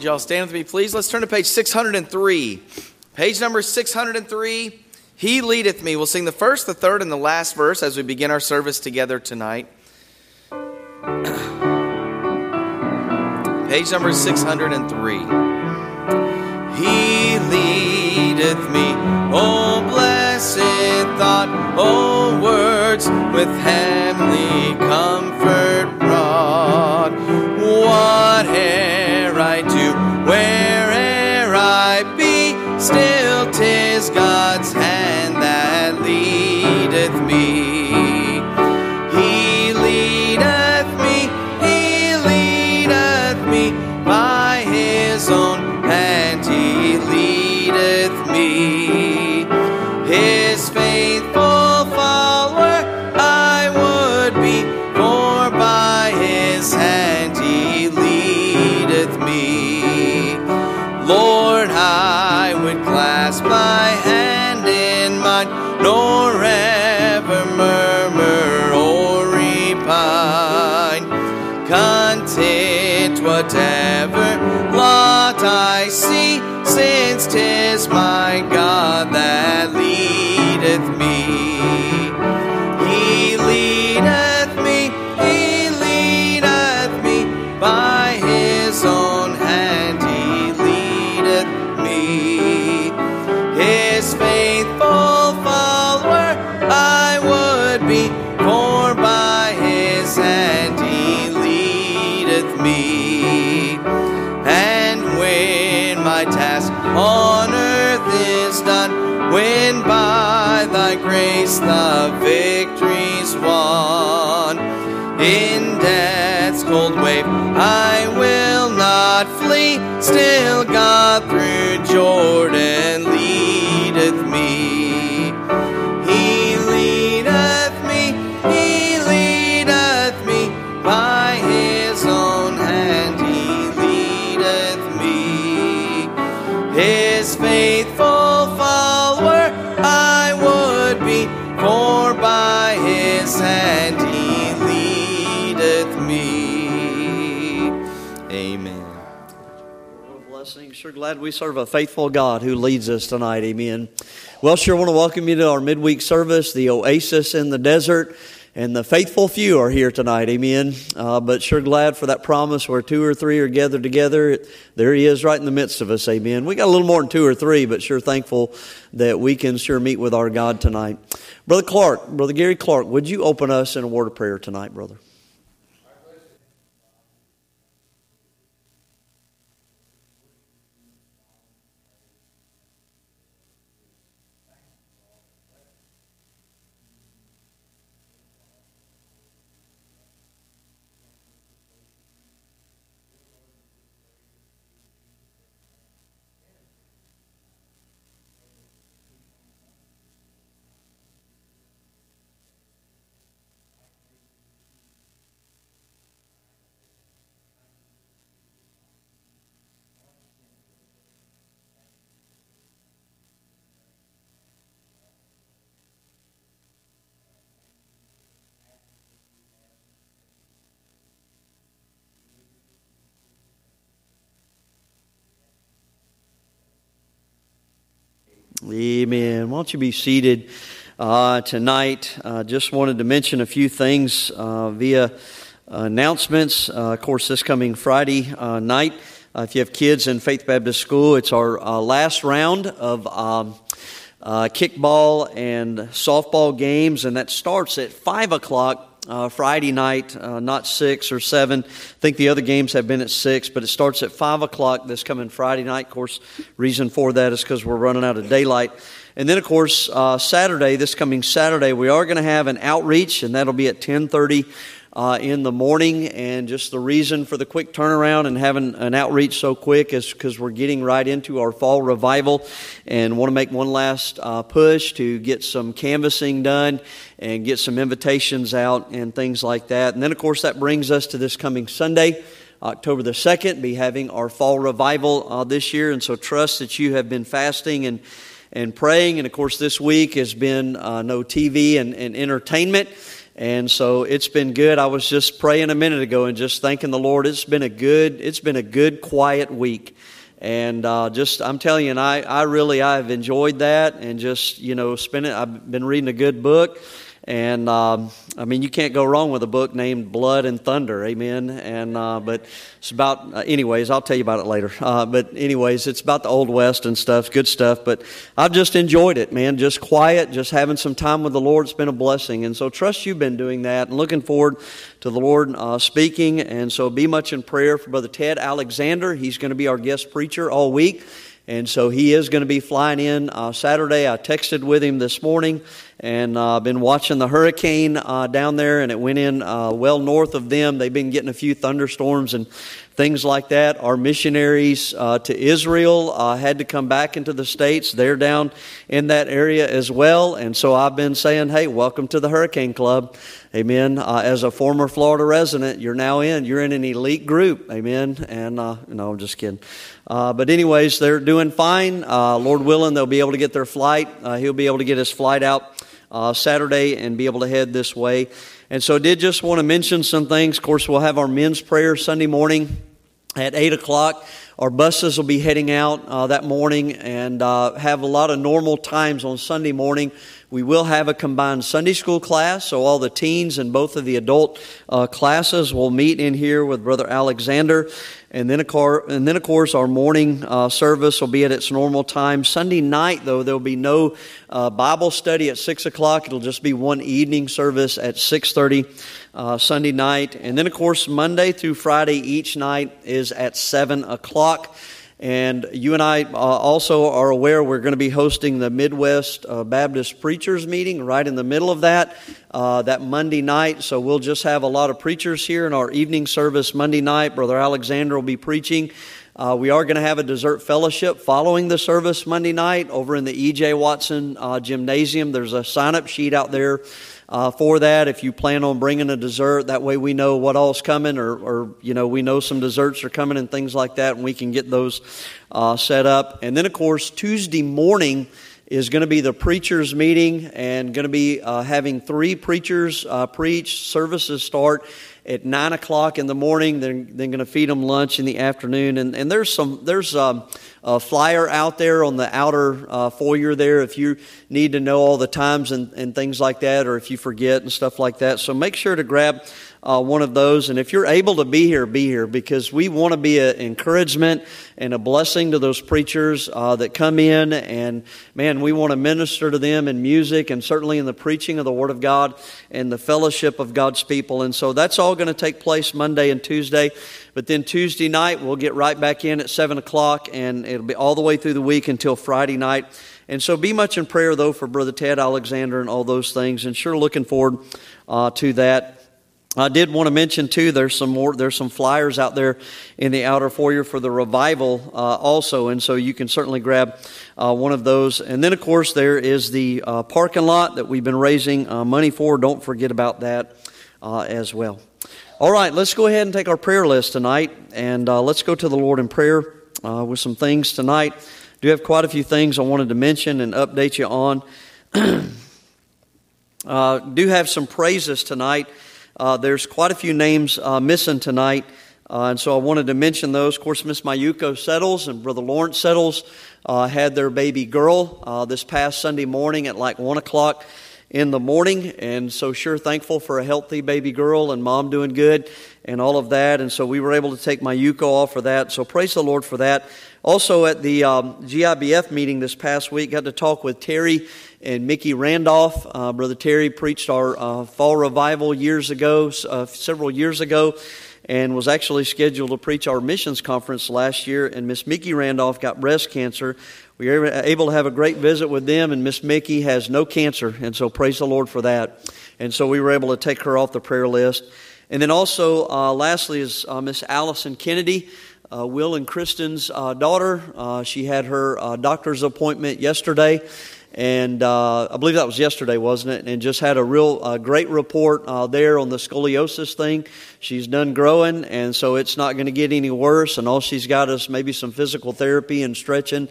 Would y'all stand with me, please? Let's turn to page 603. Page number 603. He leadeth me. We'll sing the first, the third, and the last verse as we begin our service together tonight. page number 603. He leadeth me, oh blessed thought, oh words with heavenly comfort brought. Whate'er I do, where'er I be, still God through Jordan glad we serve a faithful God who leads us tonight. Amen. Well, sure want to welcome you to our midweek service, the Oasis in the Desert. And the faithful few are here tonight, amen. Uh, but sure glad for that promise where two or three are gathered together. There he is right in the midst of us, amen. We got a little more than two or three, but sure thankful that we can sure meet with our God tonight. Brother Clark, Brother Gary Clark, would you open us in a word of prayer tonight, brother? Amen. Why don't you be seated uh, tonight? Uh, just wanted to mention a few things uh, via announcements. Uh, of course, this coming Friday uh, night, uh, if you have kids in Faith Baptist School, it's our last round of um, kickball and softball games, and that starts at 5 o'clock uh, Friday night, uh, not 6 or 7. I think the other games have been at 6, but it starts at 5 o'clock this coming Friday night. Of course, reason for that is because we're running out of daylight. And then, of course, uh, Saturday, this coming Saturday, we are going to have an outreach, and that'll be at 1030 uh, in the morning. And just the reason for the quick turnaround and having an outreach so quick is because we're getting right into our fall revival and want to make one last uh, push to get some canvassing done and get some invitations out and things like that. And then, of course, that brings us to this coming Sunday. October the 2nd, be having our fall revival uh, this year. And so trust that you have been fasting and, and praying. And of course, this week has been uh, no TV and, and entertainment. And so it's been good. I was just praying a minute ago and just thanking the Lord. It's been a good, it's been a good, quiet week. And uh, just, I'm telling you, and I, I really, I've enjoyed that and just, you know, spending, I've been reading a good book. And um, I mean, you can't go wrong with a book named Blood and Thunder, amen. And uh, but it's about, uh, anyways. I'll tell you about it later. Uh, but anyways, it's about the Old West and stuff, good stuff. But I've just enjoyed it, man. Just quiet, just having some time with the Lord. It's been a blessing, and so trust you've been doing that, and looking forward to the Lord uh, speaking. And so be much in prayer for Brother Ted Alexander. He's going to be our guest preacher all week. And so he is going to be flying in uh, Saturday. I texted with him this morning and uh, been watching the hurricane uh, down there, and it went in uh, well north of them. They've been getting a few thunderstorms and things like that. Our missionaries uh, to Israel uh, had to come back into the States. They're down in that area as well. And so I've been saying, hey, welcome to the Hurricane Club. Amen. Uh, as a former Florida resident, you're now in. You're in an elite group. Amen. And uh, no, I'm just kidding. Uh, but anyways, they're doing fine. Uh, Lord willing, they'll be able to get their flight. he'll be able to get his flight out Saturday and be able to head this way. And so I did just want to mention some things. Of course, we'll have our men's prayer Sunday morning at 8 o'clock. Our buses will be heading out uh, that morning and uh, have a lot of normal times on Sunday morning. We will have a combined Sunday school class, so all the teens and both of the adult uh, classes will meet in here with Brother Alexander. And then, of course, and then of course our morning uh, service will be at its normal time. Sunday night, though, there will be no uh, Bible study at 6 o'clock. It'll just be one evening service at 6.30 uh, Sunday night. And then, of course, Monday through Friday, each night is at 7 o'clock. And you and I uh, also are aware we're going to be hosting the Midwest uh, Baptist Preachers Meeting right in the middle of that, uh, that Monday night. So we'll just have a lot of preachers here in our evening service Monday night. Brother Alexander will be preaching. Uh, we are going to have a dessert fellowship following the service Monday night over in the E.J. Watson uh, Gymnasium. There's a sign up sheet out there uh, for that. If you plan on bringing a dessert, that way we know what all's coming, or, or you know we know some desserts are coming and things like that, and we can get those uh, set up. And then, of course, Tuesday morning is going to be the preachers meeting and going to be uh, having three preachers uh, preach. Services start at nine o'clock in the morning. They're, they're going to feed them lunch in the afternoon. And, and there's some there's um, a flyer out there on the outer uh, foyer there if you need to know all the times and, and things like that, or if you forget and stuff like that. So make sure to grab uh, one of those. And if you're able to be here, be here because we want to be an encouragement and a blessing to those preachers uh, that come in. And man, we want to minister to them in music and certainly in the preaching of the Word of God and the fellowship of God's people. And so that's all going to take place Monday and Tuesday. But then Tuesday night, we'll get right back in at 7 o'clock, and it'll be all the way through the week until Friday night. And so be much in prayer, though, for Brother Ted Alexander and all those things, and sure looking forward uh, to that. I did want to mention too. There's some more. There's some flyers out there in the outer foyer for the revival uh, also, and so you can certainly grab uh, one of those. And then, of course, there is the uh, parking lot that we've been raising uh, money for. Don't forget about that uh, as well. All right, let's go ahead and take our prayer list tonight, and uh, let's go to the Lord in prayer with some things tonight. I do have quite a few things I wanted to mention and update you on. do have some praises tonight. Uh, there's quite a few names uh, missing tonight, uh, and so I wanted to mention those. Of course, Miss Mayuko Settles and Brother Lawrence Settles uh, had their baby girl uh, this past Sunday morning at like 1 o'clock in the morning, and so sure thankful for a healthy baby girl and mom doing good and all of that. And so we were able to take Mayuko off for that. So praise the Lord for that. Also at the um, GIBF meeting this past week, got to talk with Terry and Mickey Randolph. Uh, Brother Terry preached our uh, fall revival years ago, uh, several years ago, and was actually scheduled to preach our missions conference last year. And Miss Mickey Randolph got breast cancer. We were able to have a great visit with them, and Miss Mickey has no cancer, and so praise the Lord for that. And so we were able to take her off the prayer list. And then also, uh, lastly, is uh, Miss Allison Kennedy. Uh, Will and Kristen's uh, daughter. Uh, she had her uh, doctor's appointment yesterday, and uh, I believe that was yesterday, wasn't it? And just had a real uh, great report uh, there on the scoliosis thing. She's done growing, and so it's not going to get any worse. And all she's got is maybe some physical therapy and stretching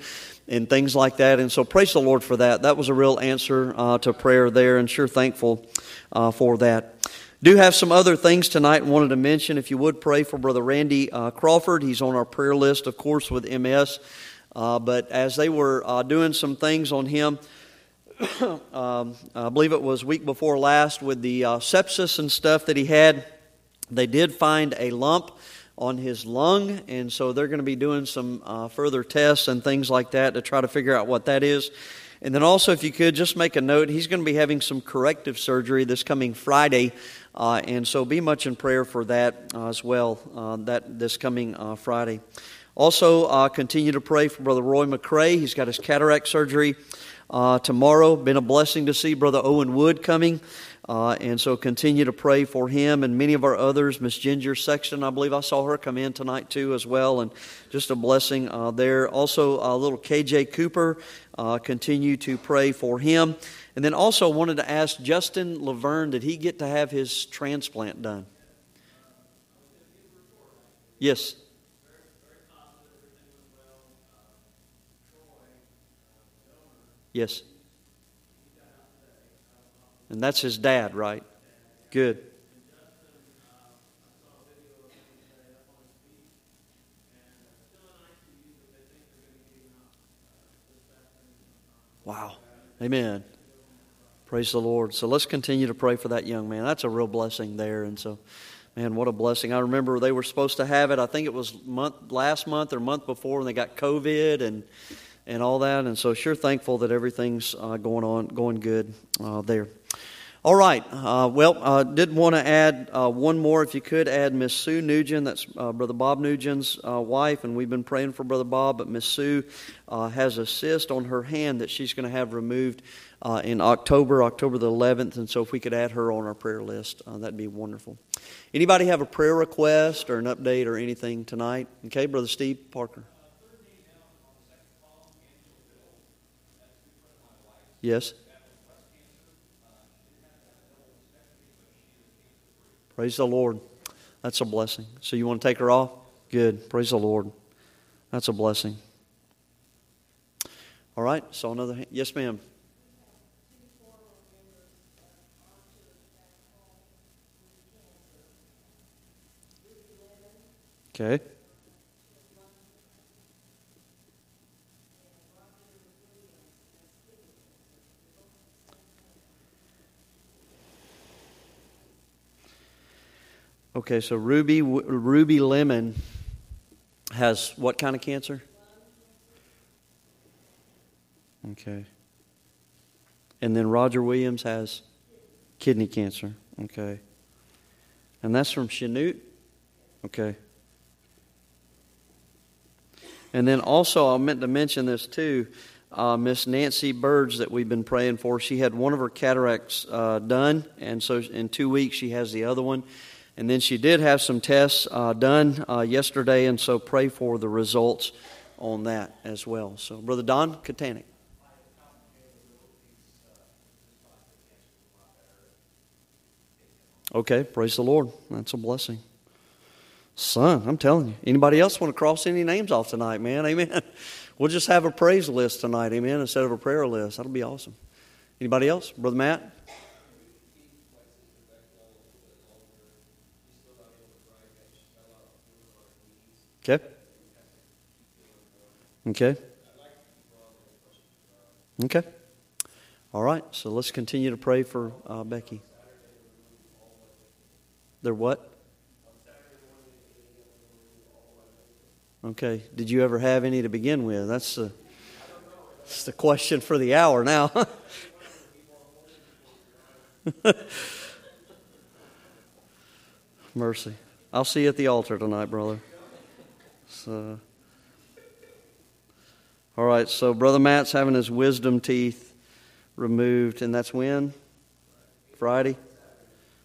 and things like that. And so praise the Lord for that. That was a real answer uh, to prayer there, and sure thankful uh, for that. Do have some other things tonight wanted to mention. If you would pray for Brother Randy uh, Crawford, he's on our prayer list, of course, with MS. Uh, but as they were uh, doing some things on him, um, I believe it was week before last with the uh, sepsis and stuff that he had, they did find a lump on his lung, and so they're going to be doing some uh, further tests and things like that to try to figure out what that is. And then also, if you could just make a note, he's going to be having some corrective surgery this coming Friday, uh, and so be much in prayer for that uh, as well. Uh, that this coming uh, Friday. Also, uh, continue to pray for Brother Roy McCrae. He's got his cataract surgery tomorrow. Been a blessing to see Brother Owen Wood coming. Uh, and so continue to pray for him and many of our others. Miss Ginger Sexton, I believe I saw her come in tonight too as well, and just a blessing uh, there. Also, uh, little KJ Cooper, uh, continue to pray for him. And then also wanted to ask Justin Laverne, did he get to have his transplant done? Yes. Yes. And that's his dad, right? Good. Wow. Amen. Praise the Lord. So let's continue to pray for that young man. That's a real blessing there. And so, man, what a blessing. I remember they were supposed to have it, I think it was month last month or month before, and they got COVID and and all that. And so, sure thankful that everything's uh, going on, going good uh, there. All right. Uh, well, uh, did want to add uh, one more. If you could add Miss Sue Nugent, that's uh, Brother Bob Nugent's uh, wife, and we've been praying for Brother Bob. But Miss Sue has a cyst on her hand that she's going to have removed in October, October the 11th. And so, if we could add her on our prayer list, that'd be wonderful. Anybody have a prayer request or an update or anything tonight? Okay, Brother Steve Parker. Yes. Praise the Lord. That's a blessing. So you want to take her off? Good. Praise the Lord. That's a blessing. All right. So another hand. Yes, ma'am. Okay. Okay, so Ruby Ruby Lemon has what kind of cancer? Okay. And then Roger Williams has kidney cancer. Okay. And that's from Chanute? Okay. And then also, I meant to mention this too. Uh, Miss Nancy Birds, that we've been praying for, she had one of her cataracts uh, done, and so in two weeks she has the other one. And then she did have some tests uh, done uh, yesterday, and so pray for the results on that as well. So, Brother Don Katanic. Okay, praise the Lord. That's a blessing. Son, I'm telling you. Anybody else want to cross any names off tonight, man? Amen. We'll just have a praise list tonight, amen, instead of a prayer list. That'll be awesome. Anybody else? Brother Matt? Okay? Okay? Okay. All right, so let's continue to pray for uh, Becky. They're what? Okay. Did you ever have any to begin with? That's the, that's the question for the hour now. Mercy. I'll see you at the altar tonight, brother. So, all right, so Brother Matt's having his wisdom teeth removed, and that's when? Friday?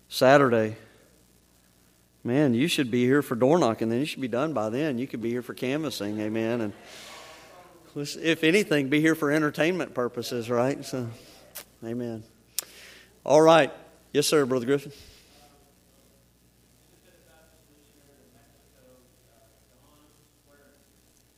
Saturday. Man, you should be here for door knocking. Then you should be done by then. You could be here for canvassing, amen. And if anything, be here for entertainment purposes, right? So, amen. All right. Yes, sir, Brother Griffin.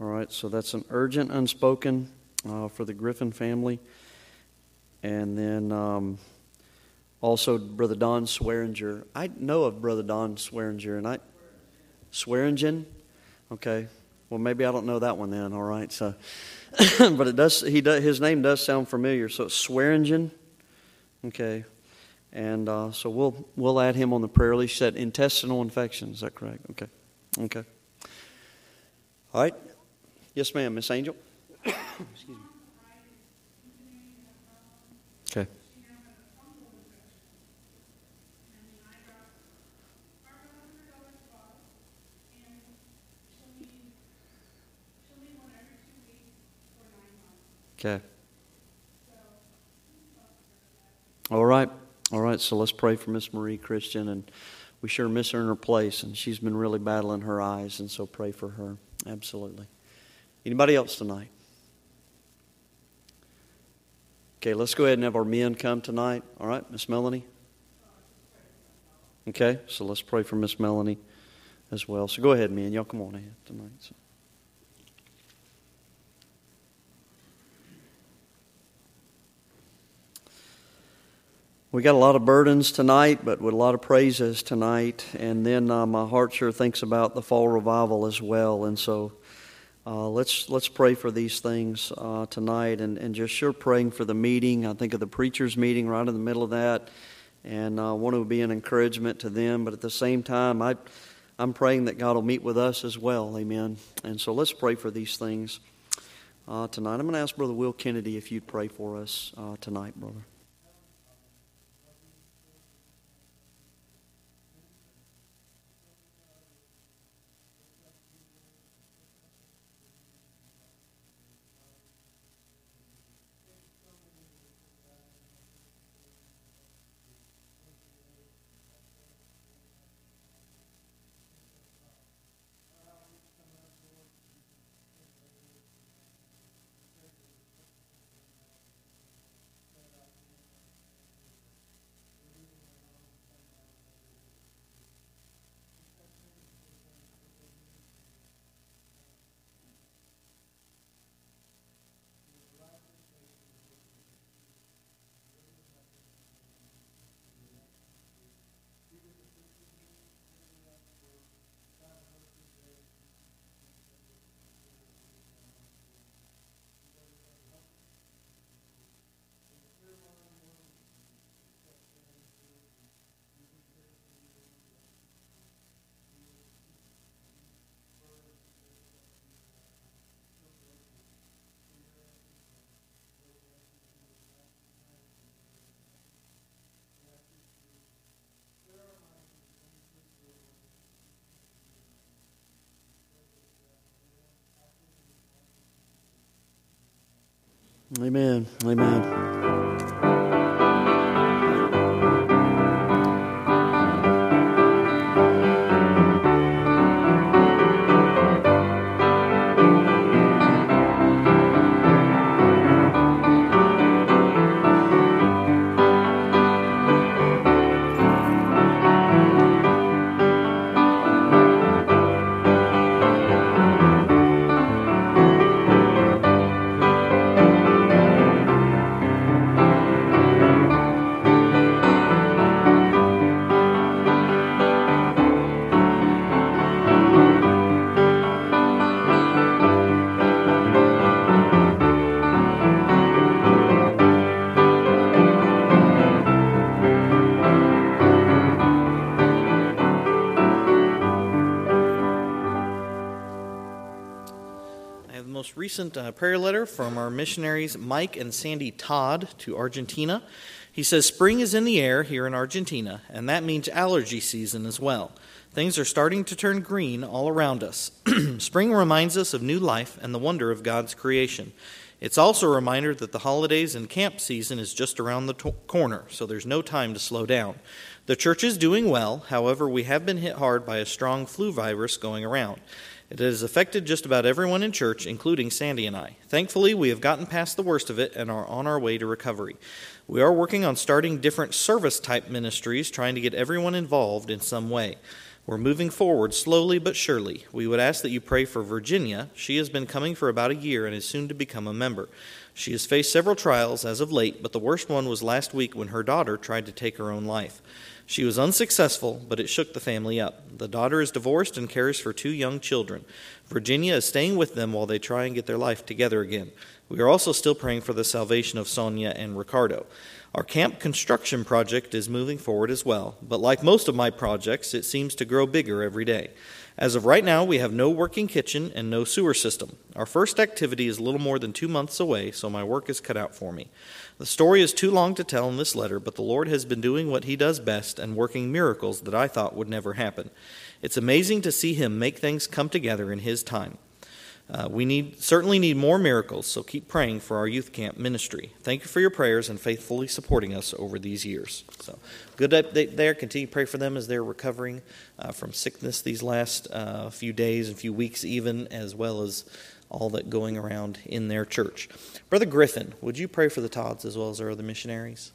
All right, so that's an urgent unspoken uh, for the Griffin family. And then um, also Brother Don Swearinger. I know of Brother Don Swearinger, and I. Swearingen? Okay. Well, maybe I don't know that one then, all right. So, but it does, he does, his name does sound familiar. So it's Swearingen. Okay. And uh, so we'll, we'll add him on the prayer list. Said intestinal infection. Is that correct? Okay. Okay. All right. Yes, ma'am, Miss Angel. Excuse me. Okay. Okay. All right. All right. So let's pray for Miss Marie Christian. And we sure miss her in her place. And she's been really battling her eyes. And so pray for her. Absolutely. Anybody else tonight? Okay, let's go ahead and have our men come tonight. All right, Miss Melanie? Okay, so let's pray for Miss Melanie as well. So go ahead, men. Y'all come on ahead tonight. So. We got a lot of burdens tonight, but with a lot of praises tonight. And then uh, my heart sure thinks about the fall revival as well. And so uh, let's let's pray for these things uh, tonight, and, and just sure praying for the meeting. I think of the preachers' meeting right in the middle of that, and I uh, want to be an encouragement to them. But at the same time, I I'm praying that God will meet with us as well. Amen. And so let's pray for these things uh, tonight. I'm going to ask Brother Will Kennedy if you'd pray for us uh, tonight, brother. Amen. Amen. Recent uh, prayer letter from our missionaries Mike and Sandy Todd to Argentina. He says, Spring is in the air here in Argentina, and that means allergy season as well. Things are starting to turn green all around us. Spring reminds us of new life and the wonder of God's creation. It's also a reminder that the holidays and camp season is just around the corner, so there's no time to slow down. The church is doing well, however, we have been hit hard by a strong flu virus going around. It has affected just about everyone in church, including Sandy and I. Thankfully, we have gotten past the worst of it and are on our way to recovery. We are working on starting different service type ministries, trying to get everyone involved in some way. We're moving forward slowly but surely. We would ask that you pray for Virginia. She has been coming for about a year and is soon to become a member. She has faced several trials as of late, but the worst one was last week when her daughter tried to take her own life. She was unsuccessful, but it shook the family up. The daughter is divorced and cares for two young children. Virginia is staying with them while they try and get their life together again. We are also still praying for the salvation of Sonia and Ricardo. Our camp construction project is moving forward as well, but like most of my projects, it seems to grow bigger every day. As of right now, we have no working kitchen and no sewer system. Our first activity is a little more than two months away, so my work is cut out for me. The story is too long to tell in this letter, but the Lord has been doing what He does best and working miracles that I thought would never happen. It's amazing to see Him make things come together in His time. Uh, we need certainly need more miracles, so keep praying for our youth camp ministry. Thank you for your prayers and faithfully supporting us over these years. So, good update there. Continue to pray for them as they're recovering uh, from sickness these last uh, few days and few weeks, even as well as all that going around in their church. Brother Griffin, would you pray for the Todds as well as our other missionaries?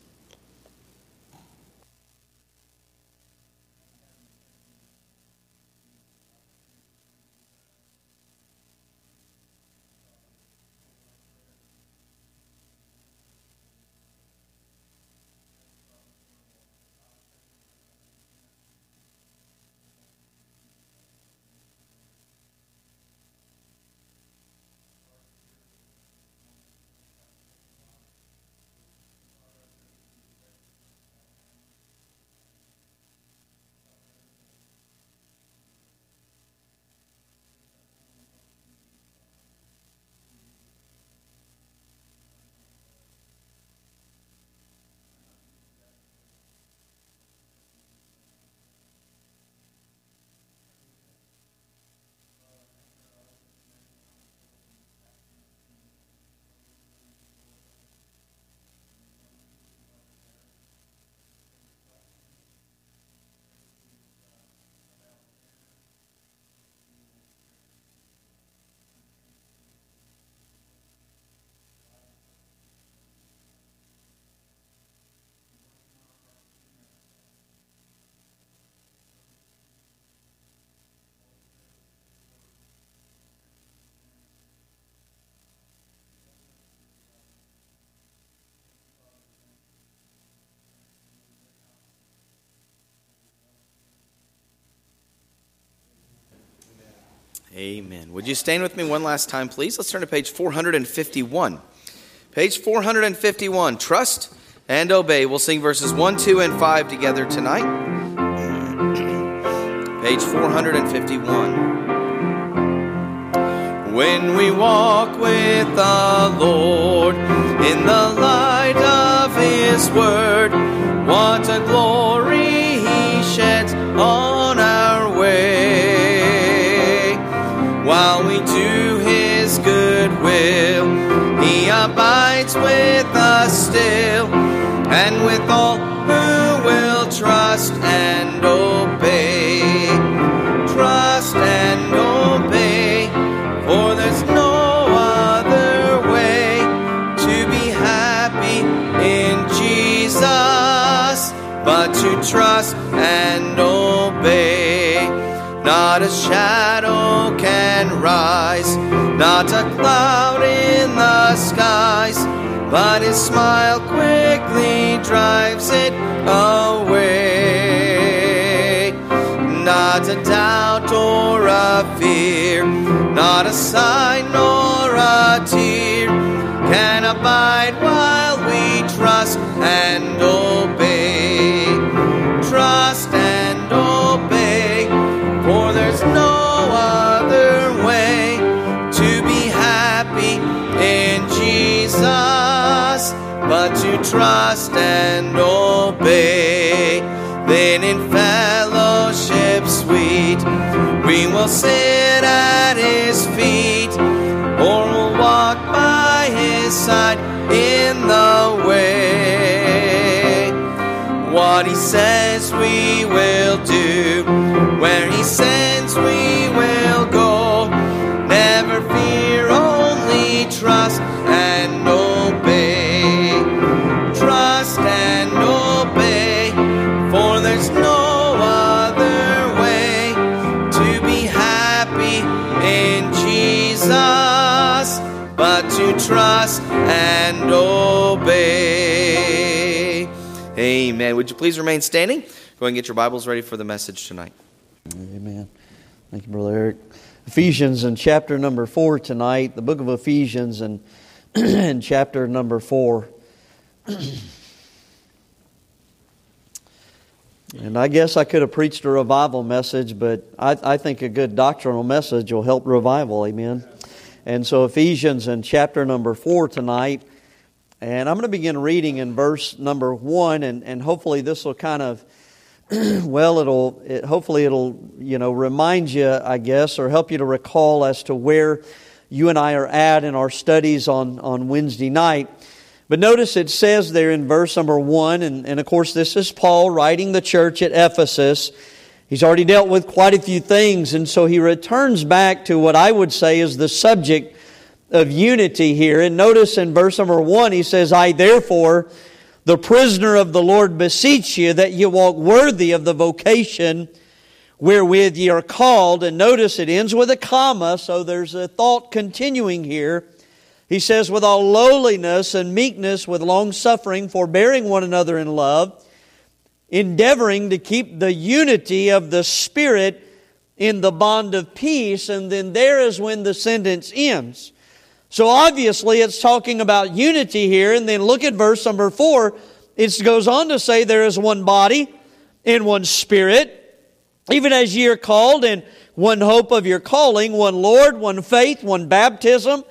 Amen. Would you stand with me one last time, please? Let's turn to page 451. Page 451. Trust and obey. We'll sing verses 1, 2, and 5 together tonight. page 451. When we walk with the Lord in the light of His Word, what a glory We do His good will, He abides with us still, and with all who will trust and obey. Trust and obey, for there's no other way to be happy in Jesus but to trust and obey. Not a shadow not a cloud in the skies, but his smile quickly drives it away. Not a doubt or a fear, not a sign nor a tear can abide trust and obey. Then in fellowship sweet, we will sit at his feet, or we'll walk by his his side in the way. What he says we will do, where he sends we Amen. Would you please remain standing? Go and get your Bibles ready for the message tonight. Amen. Thank you, Brother Eric. Ephesians in chapter number four tonight, the book of Ephesians and in chapter number four. and I guess I could have preached a revival message, but I, I think a good doctrinal message will help revival. Amen. And so, Ephesians in chapter number four tonight. And I'm going to begin reading in verse number one, and, and hopefully this will kind of, well, it'll, it, hopefully it'll, you know, remind you, I guess, or help you to recall as to where you and I are at in our studies on, on Wednesday night. But notice it says there in verse number one, and, and of course this is Paul writing the church at Ephesus. He's already dealt with quite a few things, and so he returns back to what I would say is the subject of unity here. And notice in verse number one, he says, I therefore, the prisoner of the Lord, beseech you that you walk worthy of the vocation wherewith ye are called. And notice it ends with a comma, so there's a thought continuing here. He says, with all lowliness and meekness, with long suffering, forbearing one another in love, endeavoring to keep the unity of the Spirit in the bond of peace. And then there is when the sentence ends. So obviously it's talking about unity here. And then look at verse number four. It goes on to say there is one body and one spirit, even as ye are called, and one hope of your calling, one Lord, one faith, one baptism,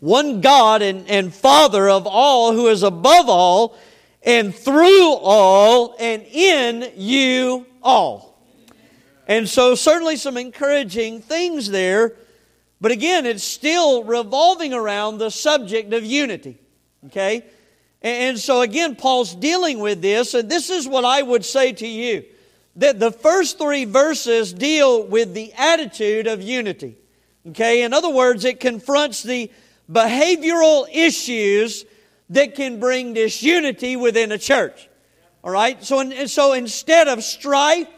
one God and, and Father of all, who is above all, and through all, and in you all. And so certainly some encouraging things there but again, it's still revolving around the subject of unity. Okay? And so again, Paul's dealing with this, and this is what I would say to you that the first three verses deal with the attitude of unity. Okay? In other words, it confronts the behavioral issues that can bring disunity within a church. All right? So, so instead of strife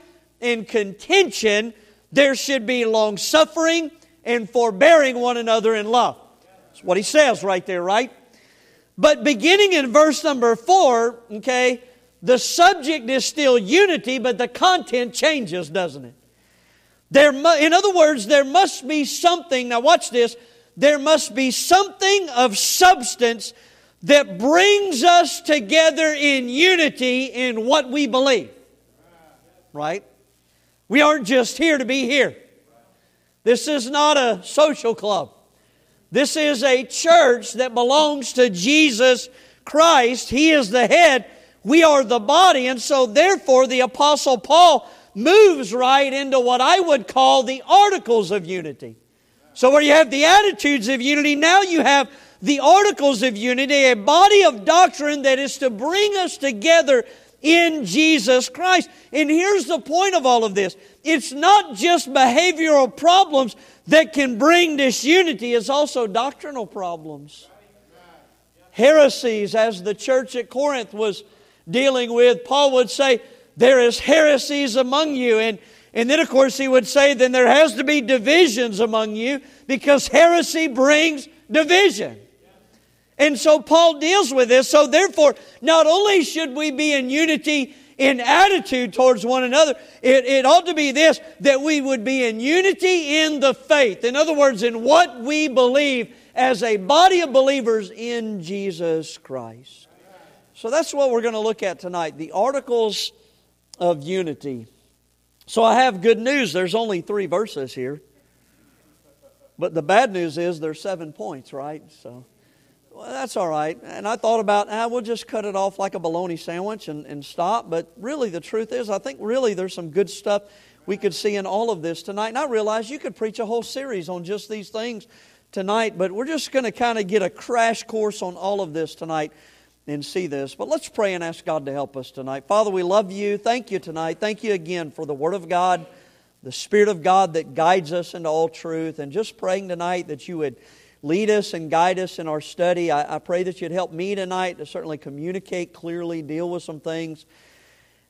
and contention, there should be long suffering and forbearing one another in love. That's what he says right there, right? But beginning in verse number four, okay, the subject is still unity, but the content changes, doesn't it? There, in other words, there must be something, now watch this, there must be something of substance that brings us together in unity in what we believe. Right? We aren't just here to be here. This is not a social club. This is a church that belongs to Jesus Christ. He is the head. We are the body. And so, therefore, the Apostle Paul moves right into what I would call the articles of unity. So, where you have the attitudes of unity, now you have the articles of unity, a body of doctrine that is to bring us together in Jesus Christ. And here's the point of all of this it's not just behavioral problems that can bring disunity, it's also doctrinal problems. Heresies, as the church at Corinth was dealing with, Paul would say, There is heresies among you. And, and then, of course, he would say, Then there has to be divisions among you because heresy brings division. And so Paul deals with this. So therefore, not only should we be in unity in attitude towards one another, it, it ought to be this, that we would be in unity in the faith. In other words, in what we believe as a body of believers in Jesus Christ. So that's what we're going to look at tonight the articles of unity. So I have good news. There's only three verses here. But the bad news is there's seven points, right? So. Well, that's all right. And I thought about, ah, we'll just cut it off like a bologna sandwich and, and stop. But really, the truth is, I think really there's some good stuff we could see in all of this tonight. And I realized you could preach a whole series on just these things tonight, but we're just going to kind of get a crash course on all of this tonight and see this. But let's pray and ask God to help us tonight. Father, we love you. Thank you tonight. Thank you again for the Word of God, the Spirit of God that guides us into all truth, and just praying tonight that you would lead us and guide us in our study. I, I pray that you'd help me tonight to certainly communicate clearly, deal with some things.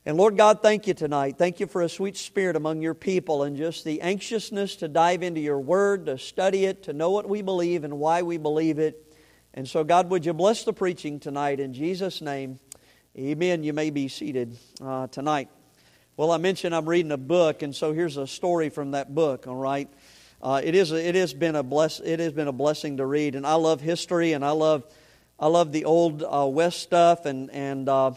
And Lord God, thank you tonight. Thank you for a sweet spirit among your people and just the anxiousness to dive into your word, to study it, to know what we believe and why we believe it. And so, God, would you bless the preaching tonight in Jesus' name? Amen. You may be seated uh, tonight. Well, I mentioned I'm reading a book, and so here's a story from that book, all right? Uh, it, is it, has been a bless, it has been a blessing to read, and I love history, and I love, I love the old uh, West stuff, and, and uh,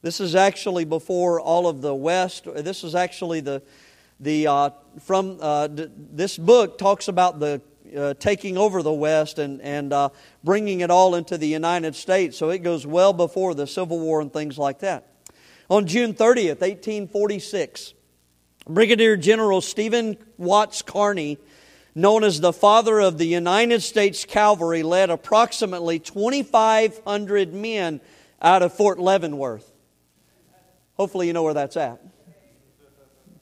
this is actually before all of the West. This is actually the, the uh, from, uh, this book talks about the uh, taking over the West and, and bringing it all into the United States. So it goes well before the Civil War and things like that. On June 30th, 1846, Brigadier General Stephen Watts Kearny, known as the father of the United States Cavalry, led approximately 2,500 men out of Fort Leavenworth. Hopefully, you know where that's at.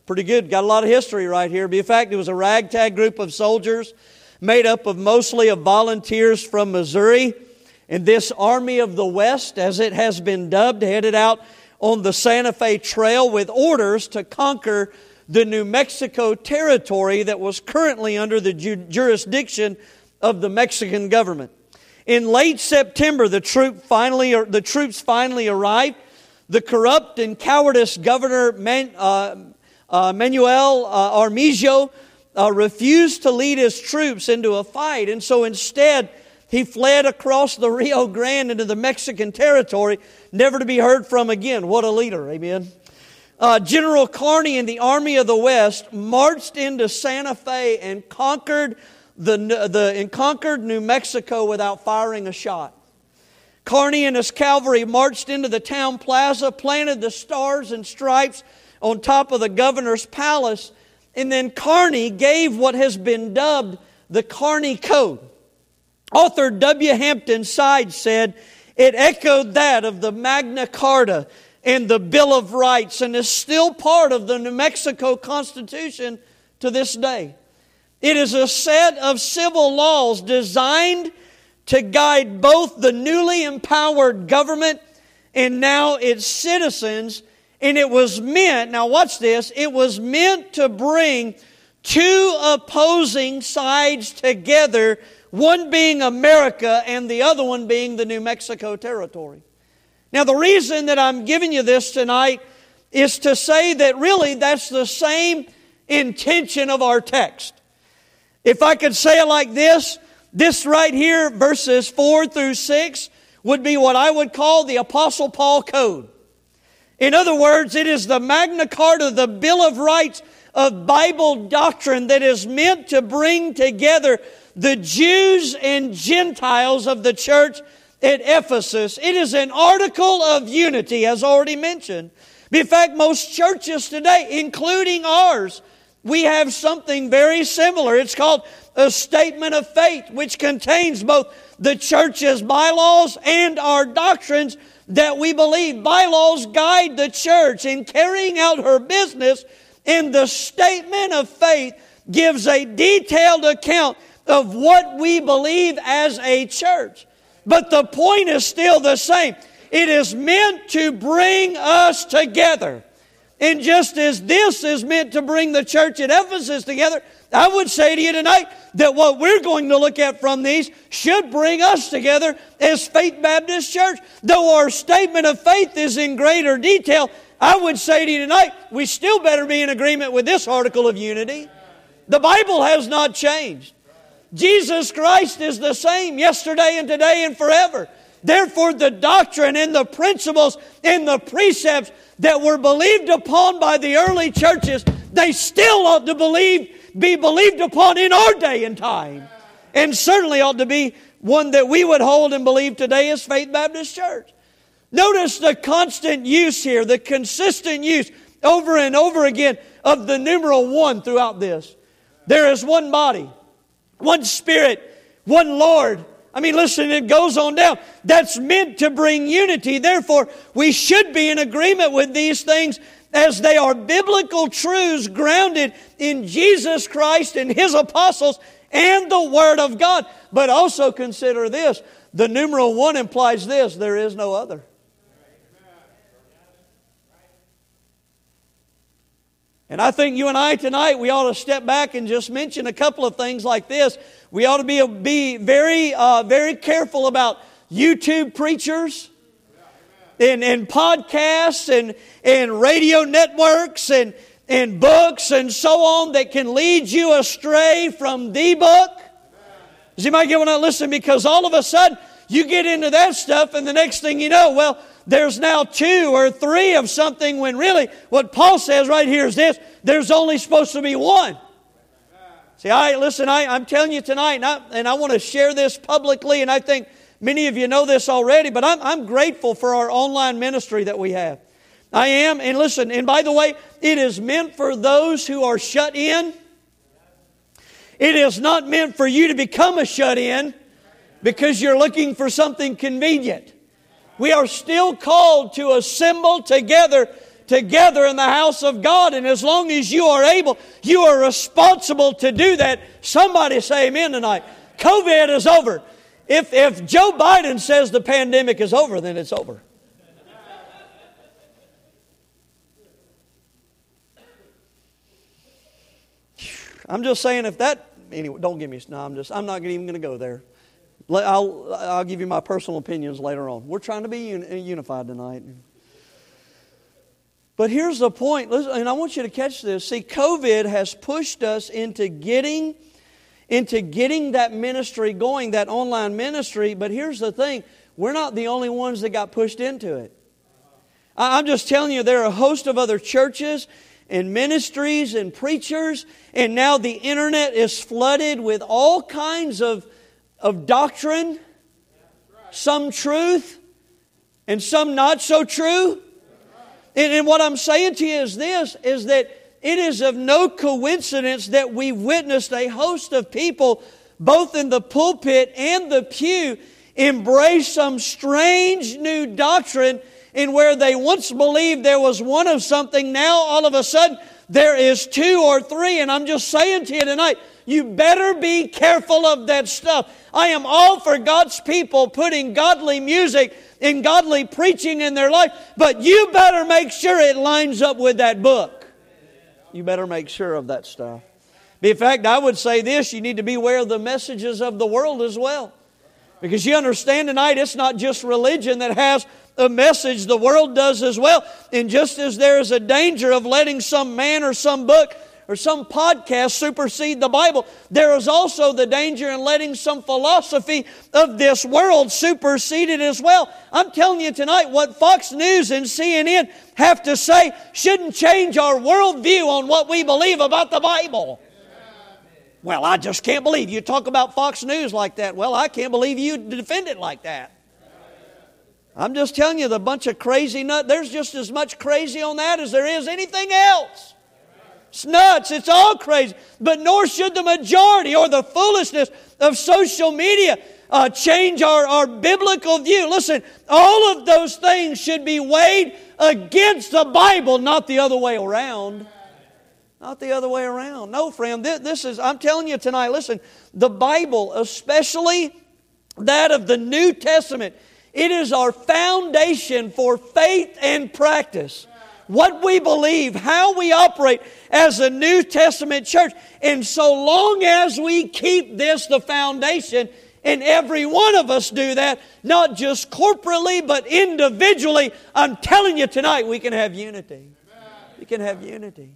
Pretty good. Got a lot of history right here. Be fact, it was a ragtag group of soldiers made up of mostly of volunteers from Missouri. And this Army of the West, as it has been dubbed, headed out on the Santa Fe Trail with orders to conquer the New Mexico territory that was currently under the ju- jurisdiction of the Mexican government. In late September, the, troop finally, the troops finally arrived. The corrupt and cowardice governor Man, uh, uh, Manuel uh, Armijo uh, refused to lead his troops into a fight. And so instead, he fled across the Rio Grande into the Mexican territory, never to be heard from again. What a leader, amen. Uh, General Kearny and the Army of the West marched into Santa Fe and conquered, the, the, and conquered New Mexico without firing a shot. Kearny and his cavalry marched into the town plaza, planted the stars and stripes on top of the governor's palace, and then Kearny gave what has been dubbed the Kearny Code. Author W. Hampton Sides said it echoed that of the Magna Carta and the Bill of Rights and is still part of the New Mexico Constitution to this day. It is a set of civil laws designed to guide both the newly empowered government and now its citizens and it was meant, now watch this, it was meant to bring two opposing sides together, one being America and the other one being the New Mexico territory. Now, the reason that I'm giving you this tonight is to say that really that's the same intention of our text. If I could say it like this, this right here, verses 4 through 6, would be what I would call the Apostle Paul Code. In other words, it is the Magna Carta, the Bill of Rights of Bible doctrine that is meant to bring together the Jews and Gentiles of the church at Ephesus. It is an article of unity, as already mentioned. In fact, most churches today, including ours, we have something very similar. It's called a statement of faith, which contains both the church's bylaws and our doctrines that we believe bylaws guide the church in carrying out her business, and the statement of faith gives a detailed account of what we believe as a church. But the point is still the same. It is meant to bring us together. And just as this is meant to bring the church at Ephesus together, I would say to you tonight that what we're going to look at from these should bring us together as Faith Baptist Church. Though our statement of faith is in greater detail, I would say to you tonight, we still better be in agreement with this article of unity. The Bible has not changed. Jesus Christ is the same yesterday and today and forever. Therefore, the doctrine and the principles and the precepts that were believed upon by the early churches, they still ought to believe be believed upon in our day and time. And certainly ought to be one that we would hold and believe today as Faith Baptist Church. Notice the constant use here, the consistent use over and over again of the numeral one throughout this. There is one body, one spirit, one Lord. I mean, listen, it goes on down. That's meant to bring unity. Therefore, we should be in agreement with these things as they are biblical truths grounded in Jesus Christ and His apostles and the Word of God. But also consider this the numeral one implies this there is no other. And I think you and I tonight, we ought to step back and just mention a couple of things like this. We ought to be, be very, uh, very careful about YouTube preachers and, and podcasts and, and radio networks and, and books and so on that can lead you astray from the book. Does anybody get what I listen? Because all of a sudden, you get into that stuff, and the next thing you know, well, there's now two or three of something when really what Paul says right here is this there's only supposed to be one. See, I listen, I, I'm telling you tonight, and I, and I want to share this publicly, and I think many of you know this already, but I'm, I'm grateful for our online ministry that we have. I am, and listen, and by the way, it is meant for those who are shut in. It is not meant for you to become a shut in because you're looking for something convenient. We are still called to assemble together together in the house of God. And as long as you are able, you are responsible to do that. Somebody say amen tonight. COVID is over. If, if Joe Biden says the pandemic is over, then it's over. I'm just saying if that anyway, don't give me no, I'm just I'm not even going to go there. I'll, I'll give you my personal opinions later on. We're trying to be unified tonight. But here's the point. point, and I want you to catch this. See, COVID has pushed us into getting into getting that ministry going, that online ministry. But here's the thing we're not the only ones that got pushed into it. I'm just telling you, there are a host of other churches and ministries and preachers, and now the internet is flooded with all kinds of of doctrine, some truth, and some not so true. And, and, what I'm saying to you is this is that it is of no coincidence that we witnessed a host of people, both in the pulpit and the pew, embrace some strange new doctrine in where they once believed there was one of something, now all of a sudden there is two or three. And I'm just saying to you tonight, you better be careful of that stuff. I am all for God's people putting godly music and godly preaching in their life, but you better make sure it lines up with that book. You better make sure of that stuff. In fact, I would say this you need to beware of the messages of the world as well. Because you understand tonight, it's not just religion that has a message, the world does as well. And just as there is a danger of letting some man or some book or some podcast supersede the Bible. There is also the danger in letting some philosophy of this world supersede it as well. I'm telling you tonight, what Fox News and CNN have to say shouldn't change our worldview on what we believe about the Bible. Well, I just can't believe you talk about Fox News like that. Well, I can't believe you defend it like that. I'm just telling you, the bunch of crazy nut, there's just as much crazy on that as there is anything else. It's nuts. It's all crazy. But nor should the majority or the foolishness of social media uh, change our, our biblical view. Listen, all of those things should be weighed against the Bible, not the other way around. Not the other way around. No, friend, this, this is, I'm telling you tonight, listen, the Bible, especially that of the New Testament, it is our foundation for faith and practice what we believe, how we operate as a New Testament church. And so long as we keep this the foundation, and every one of us do that, not just corporately, but individually, I'm telling you tonight, we can have unity. We can have unity.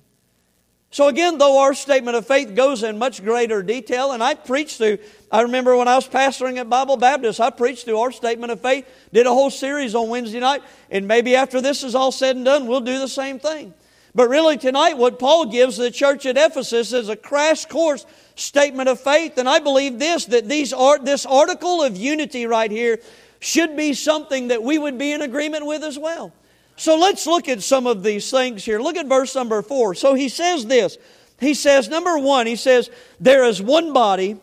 So, again, though our statement of faith goes in much greater detail, and I preached through, I remember when I was pastoring at Bible Baptist, I preached through our statement of faith, did a whole series on Wednesday night, and maybe after this is all said and done, we'll do the same thing. But really, tonight, what Paul gives the church at Ephesus is a crash course statement of faith, and I believe this that these art, this article of unity right here should be something that we would be in agreement with as well. So let's look at some of these things here. Look at verse number four. So he says this. He says, number one, he says, there is one body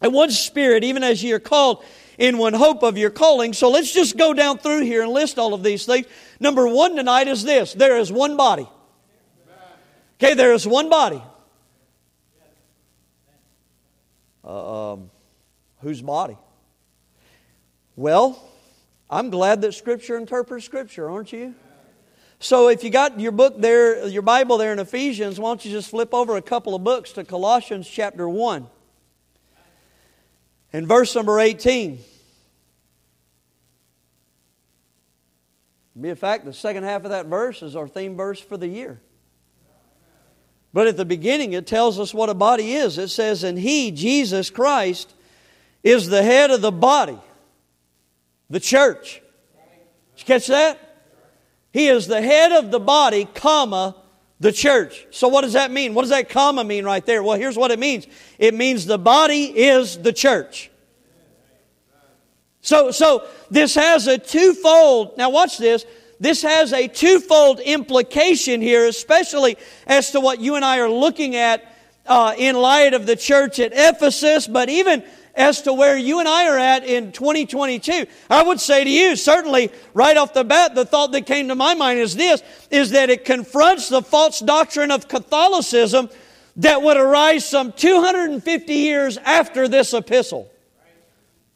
and one spirit, even as ye are called in one hope of your calling. So let's just go down through here and list all of these things. Number one tonight is this there is one body. Okay, there is one body. Uh, um, whose body? Well, I'm glad that Scripture interprets Scripture, aren't you? So if you got your book there, your Bible there in Ephesians, why don't you just flip over a couple of books to Colossians chapter 1 and verse number 18. Be a fact, the second half of that verse is our theme verse for the year. But at the beginning, it tells us what a body is. It says, And He, Jesus Christ, is the head of the body, the church. Did you catch that? He is the head of the body, comma, the church. So what does that mean? What does that comma mean right there? Well, here's what it means. It means the body is the church. So, so this has a twofold, now watch this. This has a twofold implication here, especially as to what you and I are looking at uh, in light of the church at Ephesus, but even as to where you and I are at in 2022. I would say to you, certainly right off the bat, the thought that came to my mind is this, is that it confronts the false doctrine of Catholicism that would arise some 250 years after this epistle.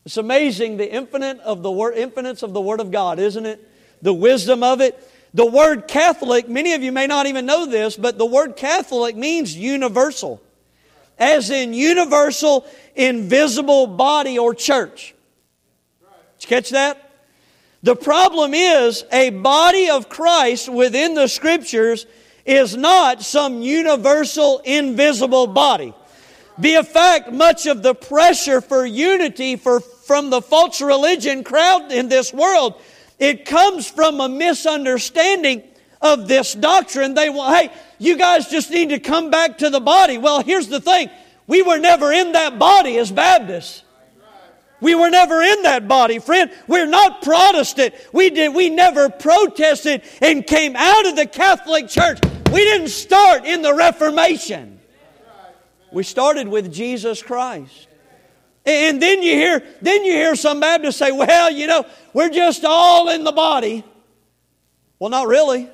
It's amazing the infinite of the word, infinite of the Word of God, isn't it? The wisdom of it. The word Catholic, many of you may not even know this, but the word Catholic means universal. As in universal, invisible body or church. Did you catch that? The problem is a body of Christ within the scriptures is not some universal, invisible body. Be a fact, much of the pressure for unity for, from the false religion crowd in this world, it comes from a misunderstanding of this doctrine. They want, hey, you guys just need to come back to the body. Well, here's the thing. We were never in that body as Baptists. We were never in that body, friend. We're not Protestant. We did, we never protested and came out of the Catholic Church. We didn't start in the Reformation. We started with Jesus Christ. And then you hear, then you hear some Baptists say, well, you know, we're just all in the body. Well, not really.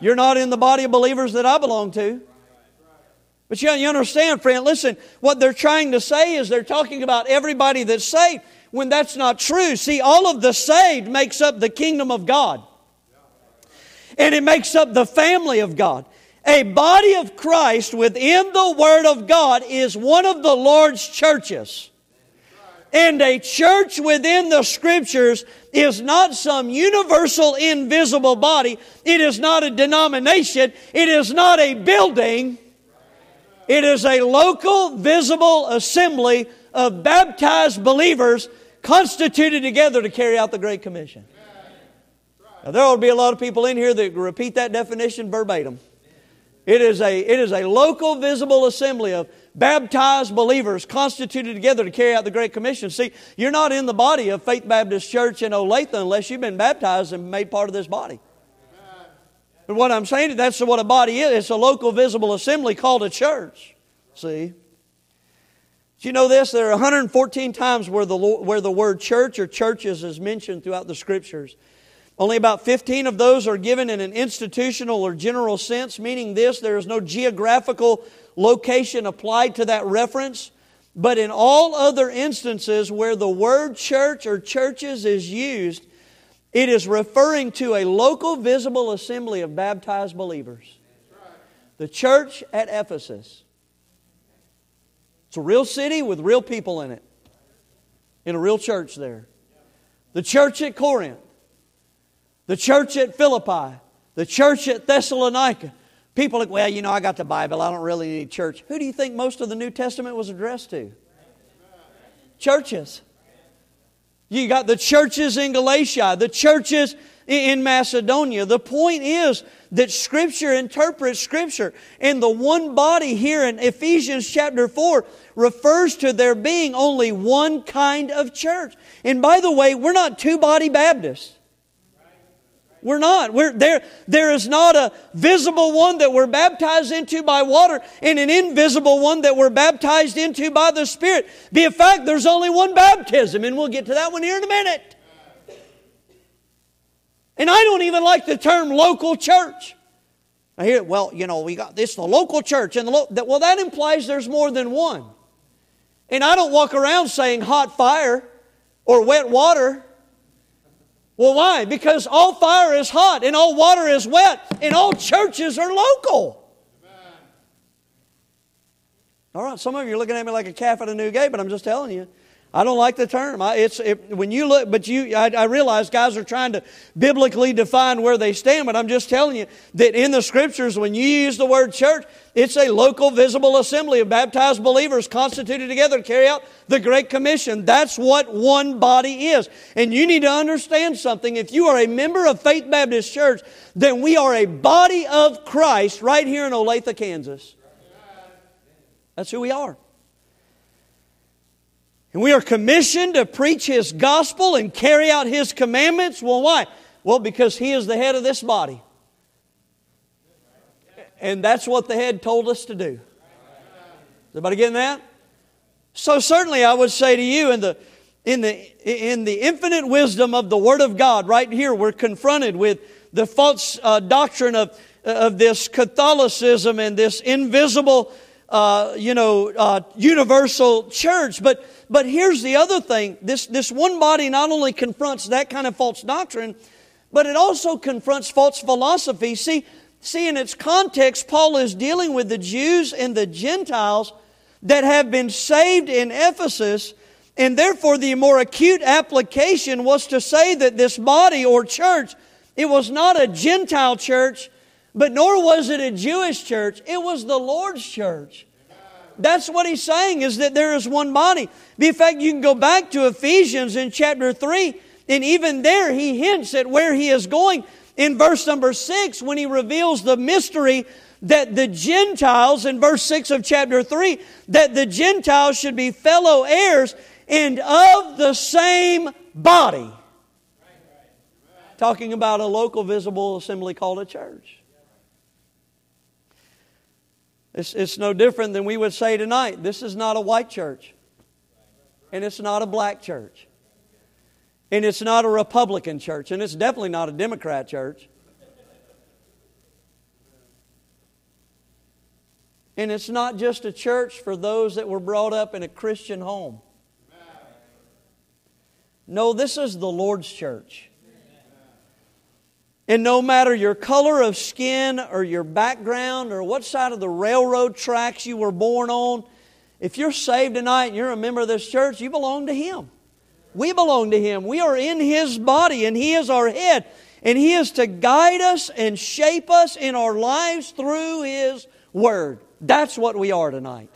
You're not in the body of believers that I belong to. But you, you understand, friend, listen, what they're trying to say is they're talking about everybody that's saved when that's not true. See, all of the saved makes up the kingdom of God. And it makes up the family of God. A body of Christ within the Word of God is one of the Lord's churches. And a church within the Scriptures is not some universal invisible body. It is not a denomination. It is not a building. It is a local, visible assembly of baptized believers constituted together to carry out the Great Commission. Now, there will be a lot of people in here that repeat that definition verbatim. It is a, it is a local, visible assembly of baptized believers constituted together to carry out the Great Commission. See, you're not in the body of Faith Baptist Church in Olathe unless you've been baptized and made part of this body. But what I'm saying, is that's what a body is. It's a local, visible assembly called a church. See? Do you know this? There are 114 times where the, where the word church or churches is mentioned throughout the scriptures. Only about 15 of those are given in an institutional or general sense, meaning this there is no geographical location applied to that reference. But in all other instances where the word church or churches is used, it is referring to a local visible assembly of baptized believers. The church at Ephesus. It's a real city with real people in it, in a real church there. The church at Corinth the church at Philippi, the church at Thessalonica. People like, well, you know, I got the Bible. I don't really need church. Who do you think most of the New Testament was addressed to? Churches. You got the churches in Galatia, the churches in Macedonia. The point is that Scripture interprets Scripture. And the one body here in Ephesians chapter 4 refers to there being only one kind of church. And by the way, we're not two body Baptists. We're not. We're, there, there is not a visible one that we're baptized into by water and an invisible one that we're baptized into by the Spirit. Be a fact, there's only one baptism, and we'll get to that one here in a minute. And I don't even like the term local church. I hear, well, you know, we got this, the local church, and the lo- that, well, that implies there's more than one. And I don't walk around saying hot fire or wet water well, why? Because all fire is hot and all water is wet and all churches are local. All right, some of you are looking at me like a calf at a new gate, but I'm just telling you. I don't like the term. I, it's it, when you look, but you, I, I, realize guys are trying to biblically define where they stand. But I'm just telling you that in the scriptures, when you use the word church, it's a local, visible assembly of baptized believers constituted together to carry out the Great Commission. That's what one body is. And you need to understand something. If you are a member of Faith Baptist Church, then we are a body of Christ right here in Olathe, Kansas. That's who we are. And we are commissioned to preach His gospel and carry out His commandments. Well, why? Well, because He is the head of this body. And that's what the head told us to do. Is everybody getting that? So certainly I would say to you in the in the in the infinite wisdom of the Word of God, right here we're confronted with the false uh, doctrine of of this Catholicism and this invisible, uh, you know, uh, universal church. But but here's the other thing this, this one body not only confronts that kind of false doctrine, but it also confronts false philosophy. See, see, in its context, Paul is dealing with the Jews and the Gentiles that have been saved in Ephesus, and therefore the more acute application was to say that this body or church, it was not a Gentile church, but nor was it a Jewish church, it was the Lord's church. That's what he's saying is that there is one body. In fact, you can go back to Ephesians in chapter 3, and even there he hints at where he is going in verse number 6 when he reveals the mystery that the Gentiles, in verse 6 of chapter 3, that the Gentiles should be fellow heirs and of the same body. Talking about a local visible assembly called a church. It's, it's no different than we would say tonight. This is not a white church. And it's not a black church. And it's not a Republican church. And it's definitely not a Democrat church. And it's not just a church for those that were brought up in a Christian home. No, this is the Lord's church. And no matter your color of skin or your background or what side of the railroad tracks you were born on, if you're saved tonight and you're a member of this church, you belong to Him. We belong to Him. We are in His body and He is our head. And He is to guide us and shape us in our lives through His Word. That's what we are tonight.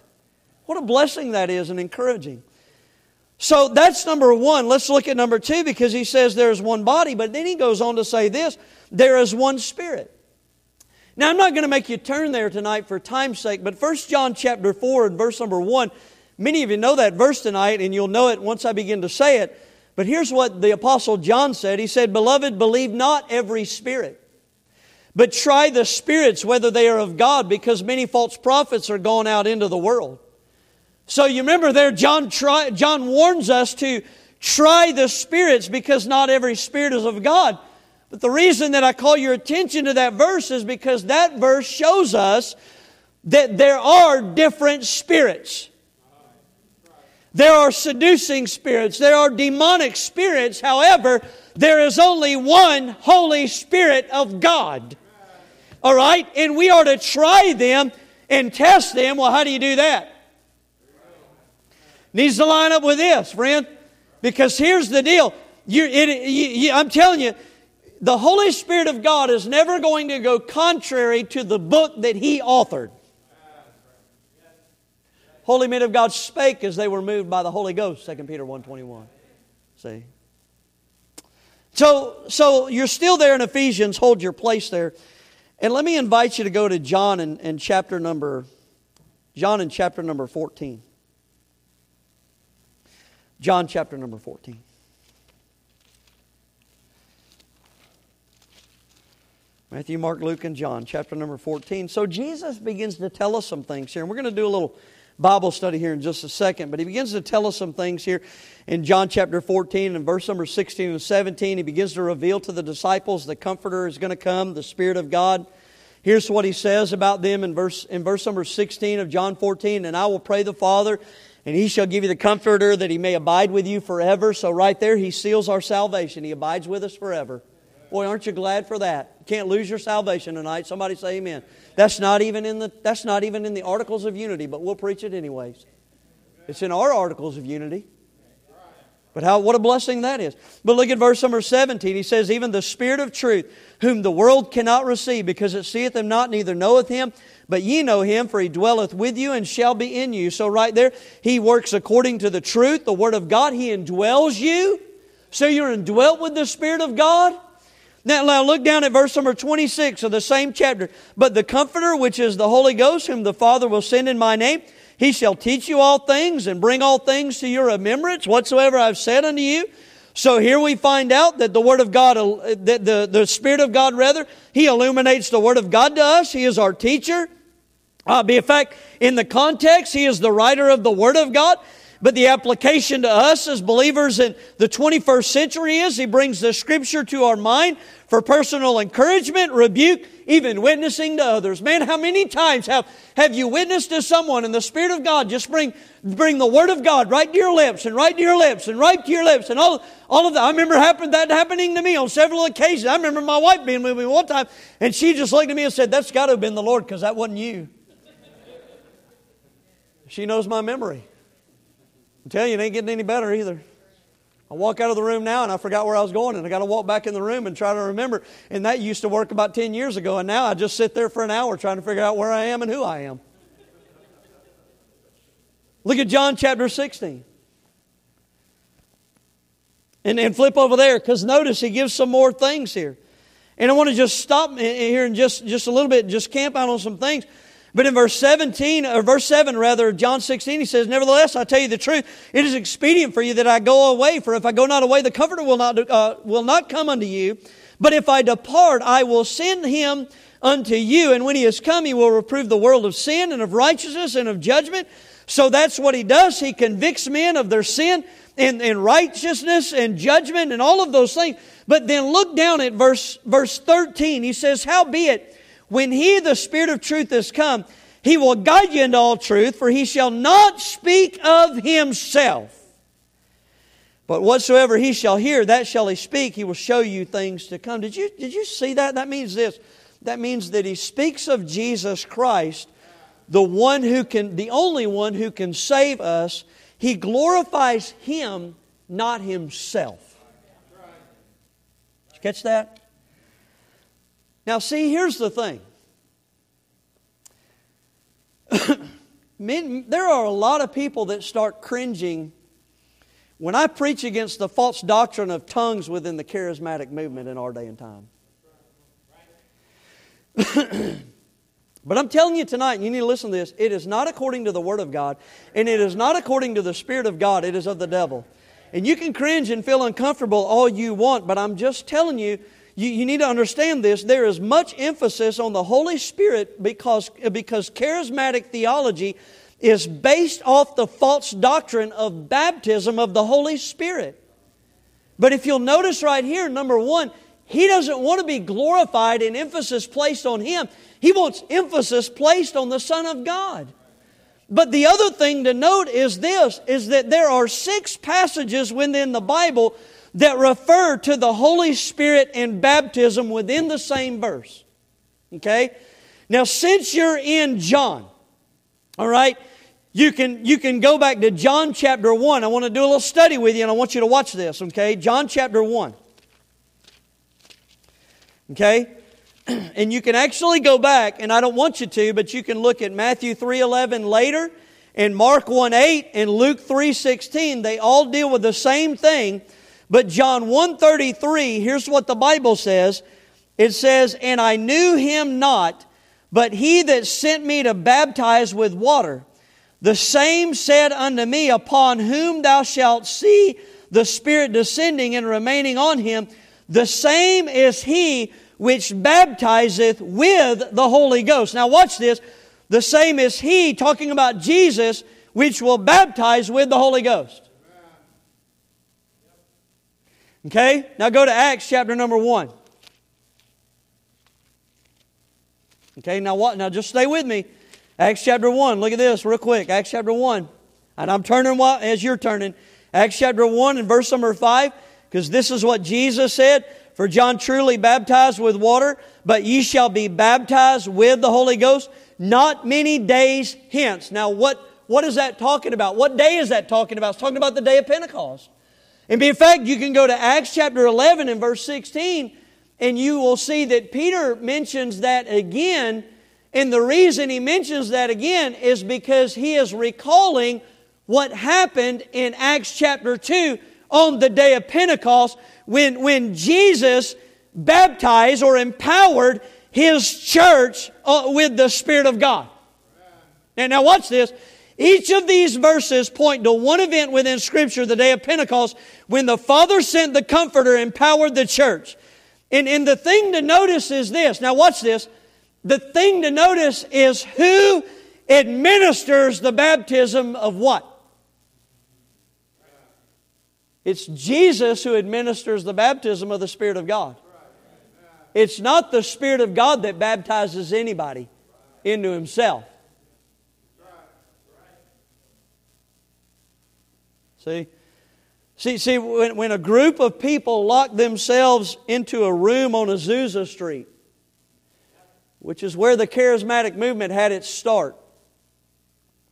What a blessing that is and encouraging. So that's number one. Let's look at number two because he says there's one body, but then he goes on to say this there is one Spirit. Now, I'm not going to make you turn there tonight for time's sake, but 1 John chapter 4 and verse number 1, many of you know that verse tonight, and you'll know it once I begin to say it. But here's what the Apostle John said He said, Beloved, believe not every spirit, but try the spirits whether they are of God, because many false prophets are gone out into the world. So you remember there, John, try, John warns us to try the spirits because not every spirit is of God. But the reason that I call your attention to that verse is because that verse shows us that there are different spirits. There are seducing spirits, there are demonic spirits. However, there is only one Holy Spirit of God. All right? And we are to try them and test them. Well, how do you do that? Needs to line up with this, friend. Because here's the deal. You, it, you, I'm telling you, the Holy Spirit of God is never going to go contrary to the book that He authored. Holy men of God spake as they were moved by the Holy Ghost, 2 Peter 1.21. See? So, so you're still there in Ephesians, hold your place there. And let me invite you to go to John and, and chapter number, John in chapter number 14. John chapter number 14. Matthew, Mark, Luke, and John, chapter number 14. So Jesus begins to tell us some things here. And we're going to do a little Bible study here in just a second. But he begins to tell us some things here in John chapter 14 and verse number 16 and 17. He begins to reveal to the disciples the Comforter is going to come, the Spirit of God. Here's what he says about them in verse, in verse number 16 of John 14. And I will pray the Father, and he shall give you the Comforter that he may abide with you forever. So right there, he seals our salvation. He abides with us forever. Boy, aren't you glad for that? You can't lose your salvation tonight. Somebody say amen. That's not even in the that's not even in the articles of unity, but we'll preach it anyways. It's in our articles of unity. But how what a blessing that is. But look at verse number 17. He says, Even the Spirit of truth, whom the world cannot receive, because it seeth him not, neither knoweth him, but ye know him, for he dwelleth with you and shall be in you. So right there, he works according to the truth, the word of God. He indwells you. So you're indwelt with the Spirit of God. Now, now look down at verse number 26 of the same chapter. But the Comforter, which is the Holy Ghost, whom the Father will send in my name, he shall teach you all things and bring all things to your remembrance, whatsoever I've said unto you. So here we find out that the Word of God, uh, that the, the Spirit of God, rather, He illuminates the Word of God to us. He is our teacher. Uh, be a fact, in the context, He is the writer of the Word of God. But the application to us as believers in the 21st century is He brings the Scripture to our mind for personal encouragement, rebuke, even witnessing to others. Man, how many times have, have you witnessed to someone and the Spirit of God just bring, bring the Word of God right to your lips and right to your lips and right to your lips and all, all of that. I remember happen, that happening to me on several occasions. I remember my wife being with me one time and she just looked at me and said, That's got to have been the Lord because that wasn't you. She knows my memory. I'm you, it ain't getting any better either. I walk out of the room now and I forgot where I was going, and I got to walk back in the room and try to remember. And that used to work about 10 years ago, and now I just sit there for an hour trying to figure out where I am and who I am. Look at John chapter 16. And, and flip over there, because notice he gives some more things here. And I want to just stop here and just, just a little bit, just camp out on some things. But in verse 17, or verse 7 rather, John 16, he says, Nevertheless, I tell you the truth, it is expedient for you that I go away, for if I go not away, the Comforter will not, uh, will not come unto you. But if I depart, I will send him unto you. And when he has come, he will reprove the world of sin and of righteousness and of judgment. So that's what he does. He convicts men of their sin and, and righteousness and judgment and all of those things. But then look down at verse, verse 13. He says, Howbeit, when he, the Spirit of truth, is come, he will guide you into all truth, for he shall not speak of himself. But whatsoever he shall hear, that shall he speak. He will show you things to come. Did you, did you see that? That means this. That means that he speaks of Jesus Christ, the one who can, the only one who can save us. He glorifies him, not himself. Did you catch that? Now, see, here's the thing. there are a lot of people that start cringing when I preach against the false doctrine of tongues within the charismatic movement in our day and time. but I'm telling you tonight, and you need to listen to this, it is not according to the Word of God, and it is not according to the Spirit of God, it is of the devil. And you can cringe and feel uncomfortable all you want, but I'm just telling you, you, you need to understand this. There is much emphasis on the Holy Spirit because, because charismatic theology is based off the false doctrine of baptism of the Holy Spirit. But if you'll notice right here, number one, he doesn't want to be glorified and emphasis placed on him. He wants emphasis placed on the Son of God. But the other thing to note is this is that there are six passages within the Bible that refer to the Holy Spirit and baptism within the same verse. Okay? Now, since you're in John, all right, you can, you can go back to John chapter 1. I want to do a little study with you and I want you to watch this, okay? John chapter 1. Okay? And you can actually go back, and I don't want you to, but you can look at Matthew 3.11 later, and Mark 1.8, and Luke 3.16. They all deal with the same thing but John 133, here's what the Bible says. It says, "And I knew him not, but he that sent me to baptize with water, the same said unto me, upon whom thou shalt see the Spirit descending and remaining on him, the same is he which baptizeth with the Holy Ghost. Now, watch this. The same is he, talking about Jesus, which will baptize with the Holy Ghost. Okay? Now go to Acts chapter number 1. Okay, now what? Now just stay with me. Acts chapter 1. Look at this real quick. Acts chapter 1. And I'm turning as you're turning. Acts chapter 1 and verse number 5, because this is what Jesus said. For John truly baptized with water, but ye shall be baptized with the Holy Ghost not many days hence. Now, what, what is that talking about? What day is that talking about? It's talking about the day of Pentecost. And in fact, you can go to Acts chapter 11 and verse 16, and you will see that Peter mentions that again. And the reason he mentions that again is because he is recalling what happened in Acts chapter 2 on the day of Pentecost when, when Jesus baptized or empowered his church uh, with the Spirit of God. And now watch this. Each of these verses point to one event within Scripture, the day of Pentecost, when the Father sent the Comforter, empowered the church. And, and the thing to notice is this. Now watch this. The thing to notice is who administers the baptism of what? It's Jesus who administers the baptism of the Spirit of God. It's not the Spirit of God that baptizes anybody into Himself. See? See, see when, when a group of people lock themselves into a room on Azusa Street, which is where the charismatic movement had its start,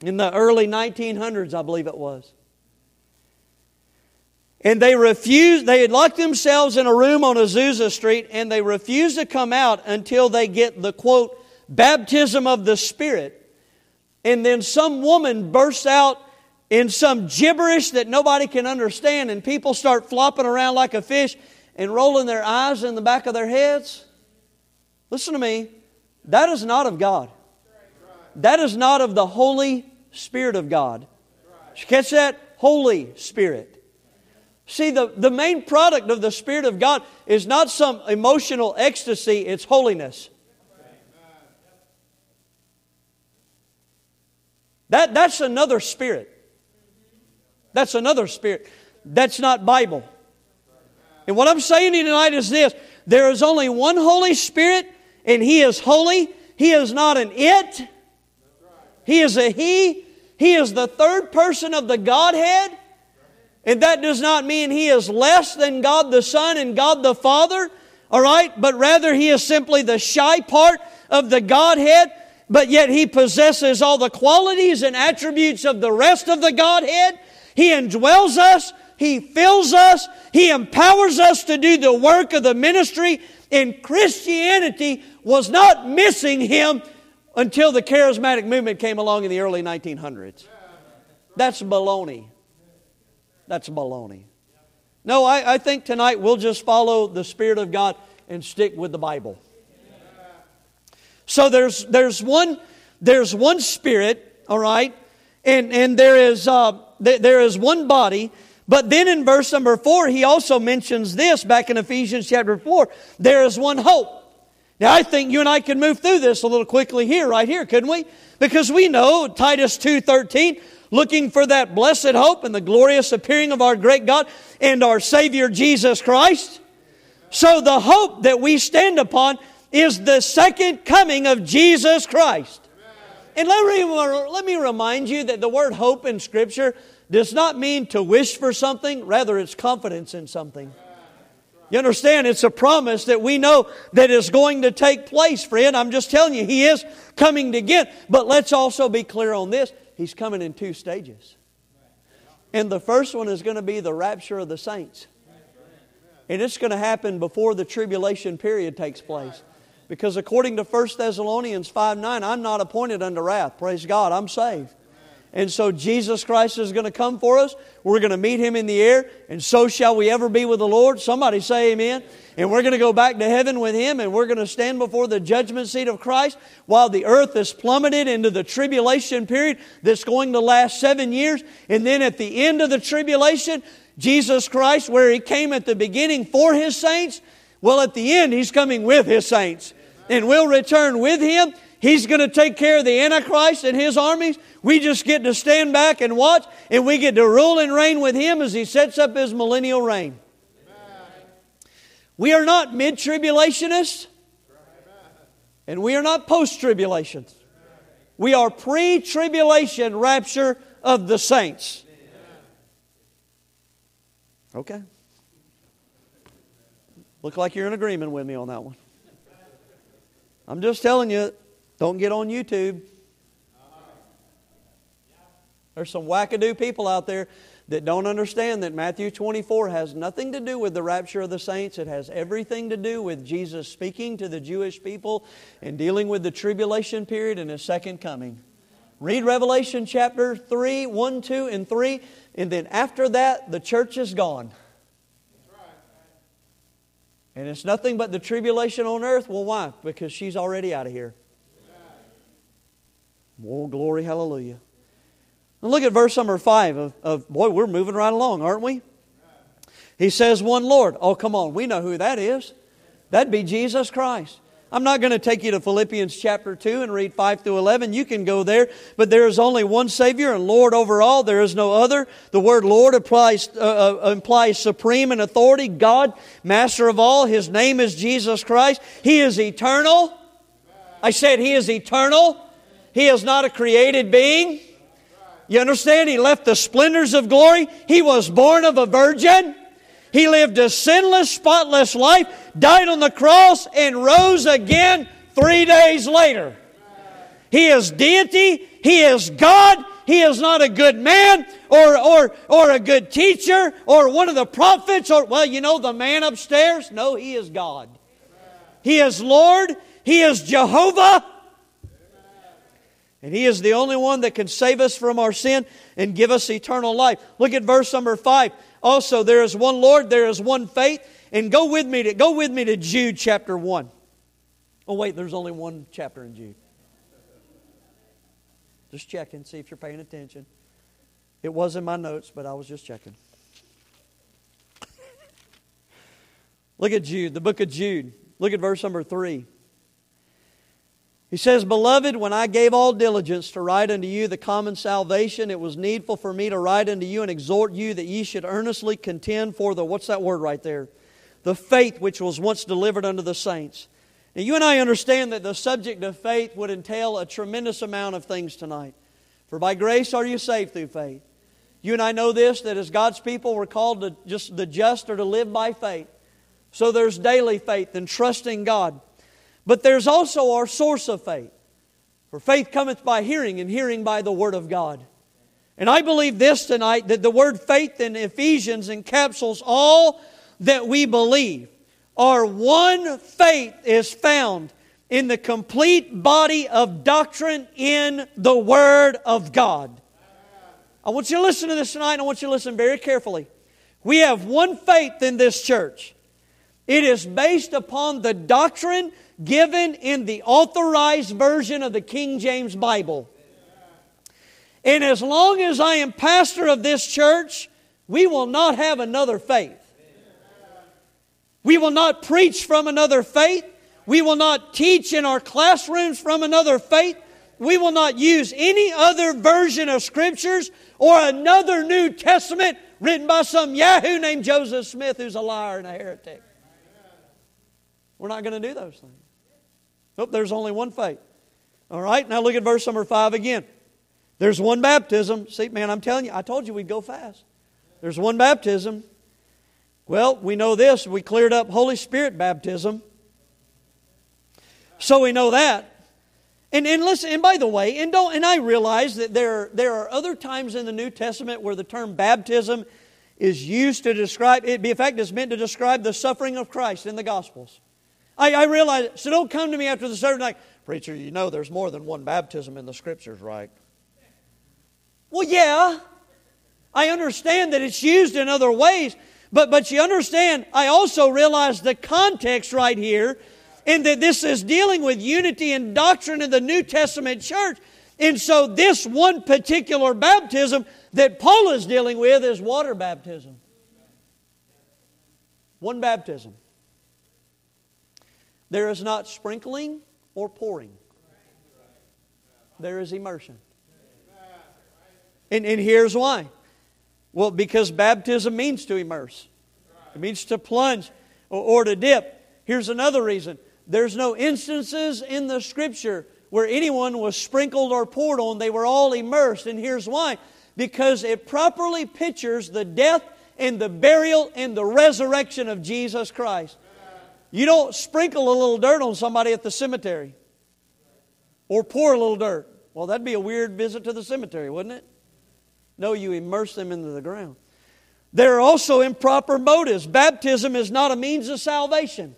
in the early 1900s, I believe it was. And they refused, they had locked themselves in a room on Azusa Street and they refused to come out until they get the quote, baptism of the Spirit. And then some woman bursts out in some gibberish that nobody can understand, and people start flopping around like a fish and rolling their eyes in the back of their heads. Listen to me. That is not of God. That is not of the Holy Spirit of God. Did you catch that? Holy Spirit. See, the, the main product of the Spirit of God is not some emotional ecstasy, it's holiness. That, that's another spirit. That's another spirit. That's not Bible. And what I'm saying to you tonight is this there is only one Holy Spirit, and He is holy. He is not an it, He is a He. He is the third person of the Godhead. And that does not mean he is less than God the Son and God the Father, all right? But rather he is simply the shy part of the Godhead, but yet he possesses all the qualities and attributes of the rest of the Godhead. He indwells us, he fills us, he empowers us to do the work of the ministry. And Christianity was not missing him until the charismatic movement came along in the early 1900s. That's baloney. That's baloney. No, I, I think tonight we'll just follow the Spirit of God and stick with the Bible. So there's, there's, one, there's one Spirit, all right, and, and there, is, uh, there is one body. But then in verse number four, he also mentions this back in Ephesians chapter four there is one hope. Now, I think you and I can move through this a little quickly here, right here, couldn't we? Because we know Titus 2.13, looking for that blessed hope and the glorious appearing of our great God and our Savior Jesus Christ. So the hope that we stand upon is the second coming of Jesus Christ. And let me, let me remind you that the word hope in Scripture does not mean to wish for something, rather, it's confidence in something. You understand? It's a promise that we know that is going to take place, friend. I'm just telling you, He is coming to get. But let's also be clear on this He's coming in two stages. And the first one is going to be the rapture of the saints. And it's going to happen before the tribulation period takes place. Because according to 1 Thessalonians 5 9, I'm not appointed unto wrath. Praise God, I'm saved. And so Jesus Christ is going to come for us. We're going to meet him in the air, and so shall we ever be with the Lord. Somebody say amen. And we're going to go back to heaven with him, and we're going to stand before the judgment seat of Christ while the earth is plummeted into the tribulation period that's going to last seven years. And then at the end of the tribulation, Jesus Christ, where he came at the beginning for his saints, Well, at the end, He's coming with His saints, and we'll return with Him. He's going to take care of the Antichrist and his armies. We just get to stand back and watch, and we get to rule and reign with Him as He sets up His millennial reign. We are not mid tribulationists, and we are not post tribulations. We are pre tribulation rapture of the saints. Okay. Look like you're in agreement with me on that one. I'm just telling you, don't get on YouTube. There's some wackadoo people out there that don't understand that Matthew 24 has nothing to do with the rapture of the saints. It has everything to do with Jesus speaking to the Jewish people and dealing with the tribulation period and his second coming. Read Revelation chapter 3, 1, 2, and 3, and then after that, the church is gone. And it's nothing but the tribulation on earth. Well, why? Because she's already out of here. Oh, glory, hallelujah. And look at verse number five of, of, boy, we're moving right along, aren't we? He says, One Lord. Oh, come on, we know who that is. That'd be Jesus Christ. I'm not going to take you to Philippians chapter 2 and read 5 through 11. You can go there, but there is only one Savior and Lord over all. There is no other. The word Lord applies, uh, uh, implies supreme in authority, God, master of all. His name is Jesus Christ. He is eternal. I said He is eternal. He is not a created being. You understand? He left the splendors of glory. He was born of a virgin. He lived a sinless, spotless life, died on the cross, and rose again three days later. He is deity. He is God. He is not a good man or, or, or a good teacher or one of the prophets or, well, you know, the man upstairs. No, He is God. He is Lord. He is Jehovah. And He is the only one that can save us from our sin and give us eternal life. Look at verse number five. Also, there is one Lord, there is one faith. And go with me to go with me to Jude chapter one. Oh wait, there's only one chapter in Jude. Just checking, see if you're paying attention. It was in my notes, but I was just checking. Look at Jude, the book of Jude. Look at verse number three. He says, Beloved, when I gave all diligence to write unto you the common salvation, it was needful for me to write unto you and exhort you that ye should earnestly contend for the, what's that word right there? The faith which was once delivered unto the saints. Now, you and I understand that the subject of faith would entail a tremendous amount of things tonight. For by grace are you saved through faith. You and I know this, that as God's people, we're called to just the just or to live by faith. So there's daily faith and trusting God. But there's also our source of faith. For faith cometh by hearing, and hearing by the Word of God. And I believe this tonight that the word faith in Ephesians encapsulates all that we believe. Our one faith is found in the complete body of doctrine in the Word of God. I want you to listen to this tonight, and I want you to listen very carefully. We have one faith in this church. It is based upon the doctrine given in the authorized version of the King James Bible. And as long as I am pastor of this church, we will not have another faith. We will not preach from another faith. We will not teach in our classrooms from another faith. We will not use any other version of scriptures or another New Testament written by some Yahoo named Joseph Smith who's a liar and a heretic. We're not going to do those things. Nope, there's only one faith. All right, now look at verse number five again. There's one baptism. See, man, I'm telling you, I told you we'd go fast. There's one baptism. Well, we know this. We cleared up Holy Spirit baptism. So we know that. And, and listen, and by the way, and don't and I realize that there, there are other times in the New Testament where the term baptism is used to describe it. In fact, it's meant to describe the suffering of Christ in the Gospels. I, I realize, so don't come to me after the service like, preacher, you know there's more than one baptism in the scriptures, right? Well, yeah. I understand that it's used in other ways, but, but you understand, I also realize the context right here, and that this is dealing with unity and doctrine in the New Testament church. And so, this one particular baptism that Paul is dealing with is water baptism. One baptism. There is not sprinkling or pouring, there is immersion. And, and here's why. Well, because baptism means to immerse, it means to plunge or, or to dip. Here's another reason there's no instances in the scripture where anyone was sprinkled or poured on, they were all immersed. And here's why because it properly pictures the death and the burial and the resurrection of Jesus Christ. You don't sprinkle a little dirt on somebody at the cemetery or pour a little dirt. Well, that'd be a weird visit to the cemetery, wouldn't it? No, you immerse them into the ground. There are also improper motives. Baptism is not a means of salvation.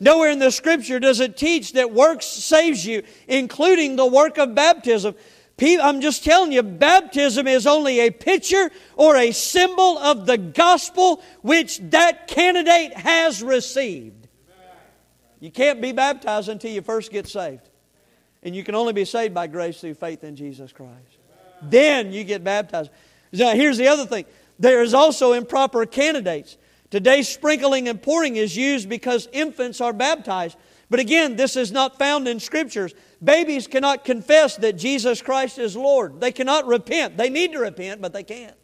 Nowhere in the scripture does it teach that works saves you, including the work of baptism. I'm just telling you, baptism is only a picture or a symbol of the gospel which that candidate has received. You can't be baptized until you first get saved. And you can only be saved by grace through faith in Jesus Christ. Then you get baptized. Now, here's the other thing there is also improper candidates. Today, sprinkling and pouring is used because infants are baptized. But again, this is not found in scriptures. Babies cannot confess that Jesus Christ is Lord. They cannot repent. They need to repent, but they can't.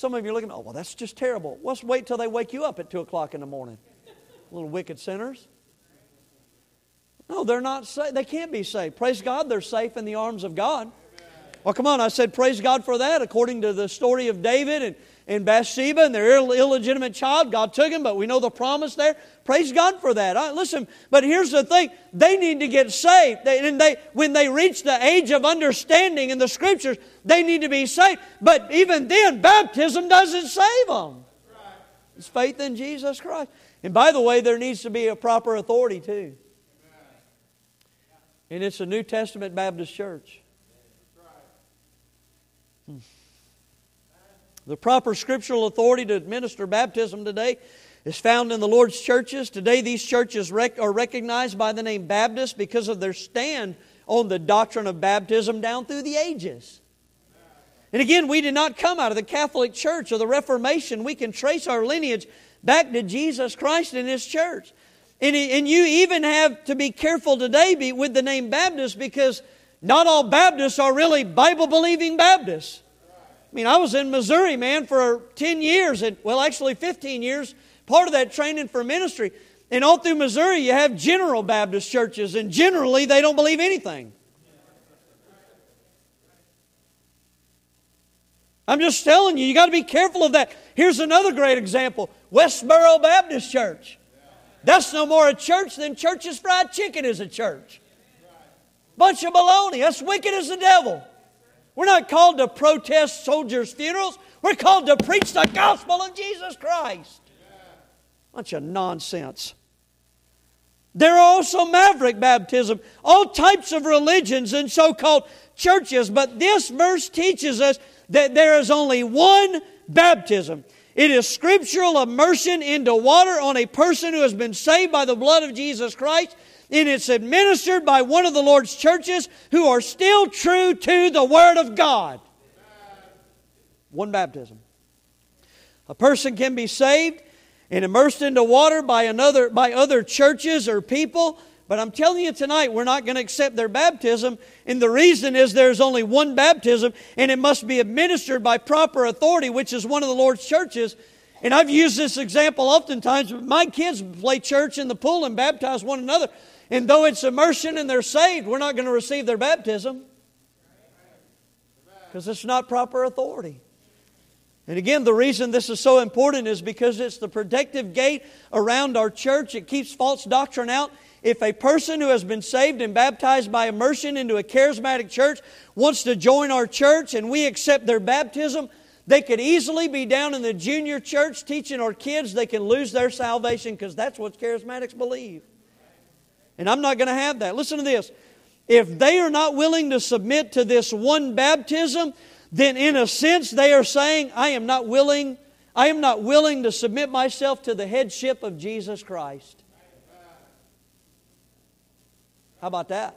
Some of you are looking, oh, well, that's just terrible. Let's wait till they wake you up at 2 o'clock in the morning. Little wicked sinners. No, they're not saved. They can't be saved. Praise God, they're safe in the arms of God. Well, come on, I said, praise God for that. According to the story of David and and Bathsheba and their illegitimate child. God took him, but we know the promise there. Praise God for that. Right, listen, but here's the thing: they need to get saved, they, and they when they reach the age of understanding in the Scriptures, they need to be saved. But even then, baptism doesn't save them. It's faith in Jesus Christ. And by the way, there needs to be a proper authority too. And it's a New Testament Baptist church. The proper scriptural authority to administer baptism today is found in the Lord's churches. Today, these churches rec- are recognized by the name Baptist because of their stand on the doctrine of baptism down through the ages. And again, we did not come out of the Catholic Church or the Reformation. We can trace our lineage back to Jesus Christ and His church. And, and you even have to be careful today with the name Baptist because not all Baptists are really Bible believing Baptists. I mean, I was in Missouri, man, for 10 years, and well, actually 15 years, part of that training for ministry. And all through Missouri, you have general Baptist churches, and generally they don't believe anything. I'm just telling you, you got to be careful of that. Here's another great example Westboro Baptist Church. That's no more a church than Church's Fried Chicken is a church. Bunch of baloney. That's wicked as the devil. We're not called to protest soldiers' funerals. We're called to preach the gospel of Jesus Christ. Bunch of nonsense. There are also maverick baptism, all types of religions and so called churches. But this verse teaches us that there is only one baptism. It is scriptural immersion into water on a person who has been saved by the blood of Jesus Christ and it's administered by one of the Lord's churches who are still true to the Word of God. One baptism. A person can be saved and immersed into water by another by other churches or people, but I'm telling you tonight we're not going to accept their baptism, and the reason is there's only one baptism and it must be administered by proper authority, which is one of the Lord's churches. And I've used this example oftentimes. My kids play church in the pool and baptize one another. And though it's immersion and they're saved, we're not going to receive their baptism because it's not proper authority. And again, the reason this is so important is because it's the protective gate around our church. It keeps false doctrine out. If a person who has been saved and baptized by immersion into a charismatic church wants to join our church and we accept their baptism, they could easily be down in the junior church teaching our kids they can lose their salvation because that's what charismatics believe. And I'm not going to have that. Listen to this. If they are not willing to submit to this one baptism, then in a sense they are saying, I am not willing, I am not willing to submit myself to the headship of Jesus Christ. How about that?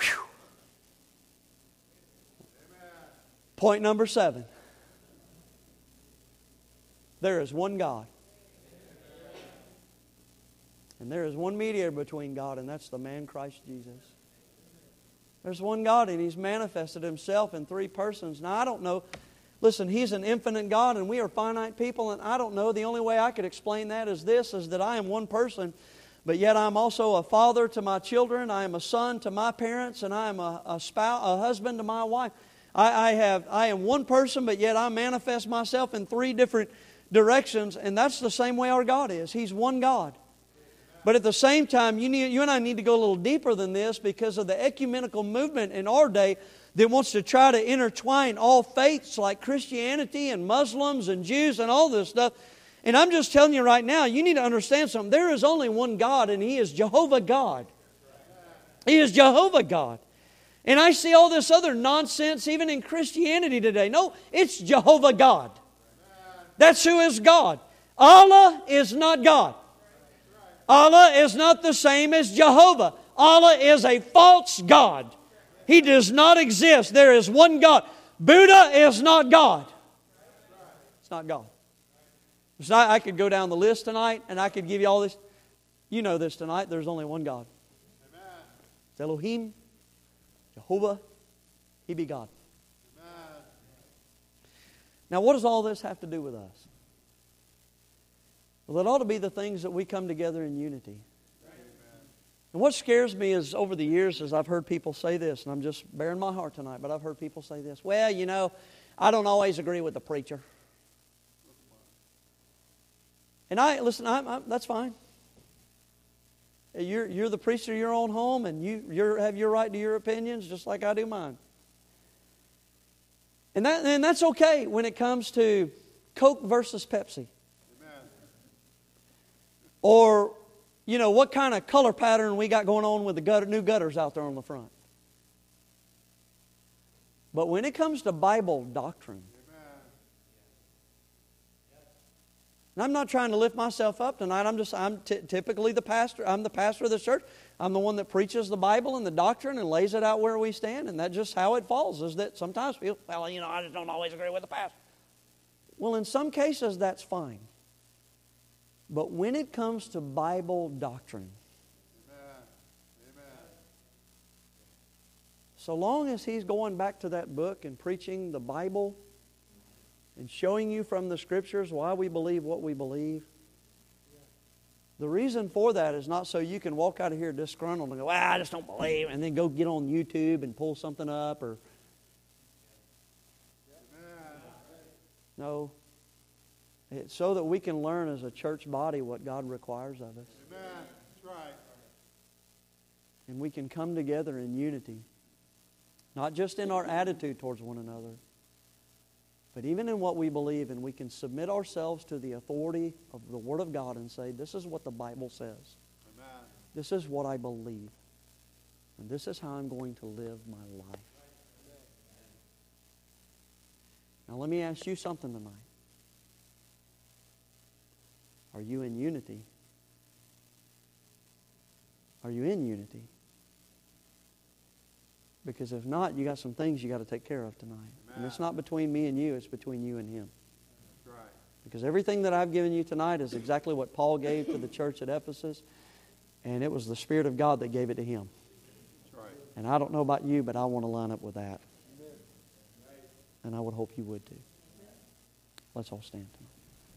Whew. Point number seven. There is one God. And there is one mediator between God, and that's the man Christ Jesus. There's one God, and He's manifested Himself in three persons. Now, I don't know. Listen, He's an infinite God, and we are finite people, and I don't know. The only way I could explain that is this is that I am one person, but yet I'm also a father to my children, I am a son to my parents, and I am a, a spouse, a husband to my wife. I, I have I am one person, but yet I manifest myself in three different directions, and that's the same way our God is. He's one God. But at the same time, you, need, you and I need to go a little deeper than this because of the ecumenical movement in our day that wants to try to intertwine all faiths like Christianity and Muslims and Jews and all this stuff. And I'm just telling you right now, you need to understand something. There is only one God, and He is Jehovah God. He is Jehovah God. And I see all this other nonsense even in Christianity today. No, it's Jehovah God. That's who is God. Allah is not God. Allah is not the same as Jehovah. Allah is a false God. He does not exist. There is one God. Buddha is not God. It's not God. I could go down the list tonight and I could give you all this. You know this tonight. There's only one God. It's Elohim, Jehovah, He be God. Now, what does all this have to do with us? Well, it ought to be the things that we come together in unity. And what scares me is over the years, as I've heard people say this, and I'm just bearing my heart tonight, but I've heard people say this. Well, you know, I don't always agree with the preacher. And I listen. I'm, I'm, that's fine. You're, you're the preacher of your own home, and you you have your right to your opinions, just like I do mine. And that and that's okay when it comes to Coke versus Pepsi. Or, you know, what kind of color pattern we got going on with the gutter, new gutters out there on the front. But when it comes to Bible doctrine, and I'm not trying to lift myself up tonight. I'm just, I'm t- typically the pastor. I'm the pastor of the church. I'm the one that preaches the Bible and the doctrine and lays it out where we stand. And that's just how it falls, is that sometimes people, well, you know, I just don't always agree with the pastor. Well, in some cases, that's fine. But when it comes to Bible doctrine, so long as he's going back to that book and preaching the Bible and showing you from the scriptures why we believe what we believe, the reason for that is not so you can walk out of here disgruntled and go, well, I just don't believe, and then go get on YouTube and pull something up or. No. It's so that we can learn as a church body what God requires of us. Amen. That's right. And we can come together in unity, not just in our attitude towards one another, but even in what we believe, and we can submit ourselves to the authority of the Word of God and say, This is what the Bible says. Amen. This is what I believe. And this is how I'm going to live my life. Now, let me ask you something tonight. Are you in unity? Are you in unity? Because if not, you got some things you got to take care of tonight. And it's not between me and you, it's between you and him. That's right. Because everything that I've given you tonight is exactly what Paul gave to the church at Ephesus, and it was the Spirit of God that gave it to him. That's right. And I don't know about you, but I want to line up with that. And I would hope you would too. Let's all stand tonight.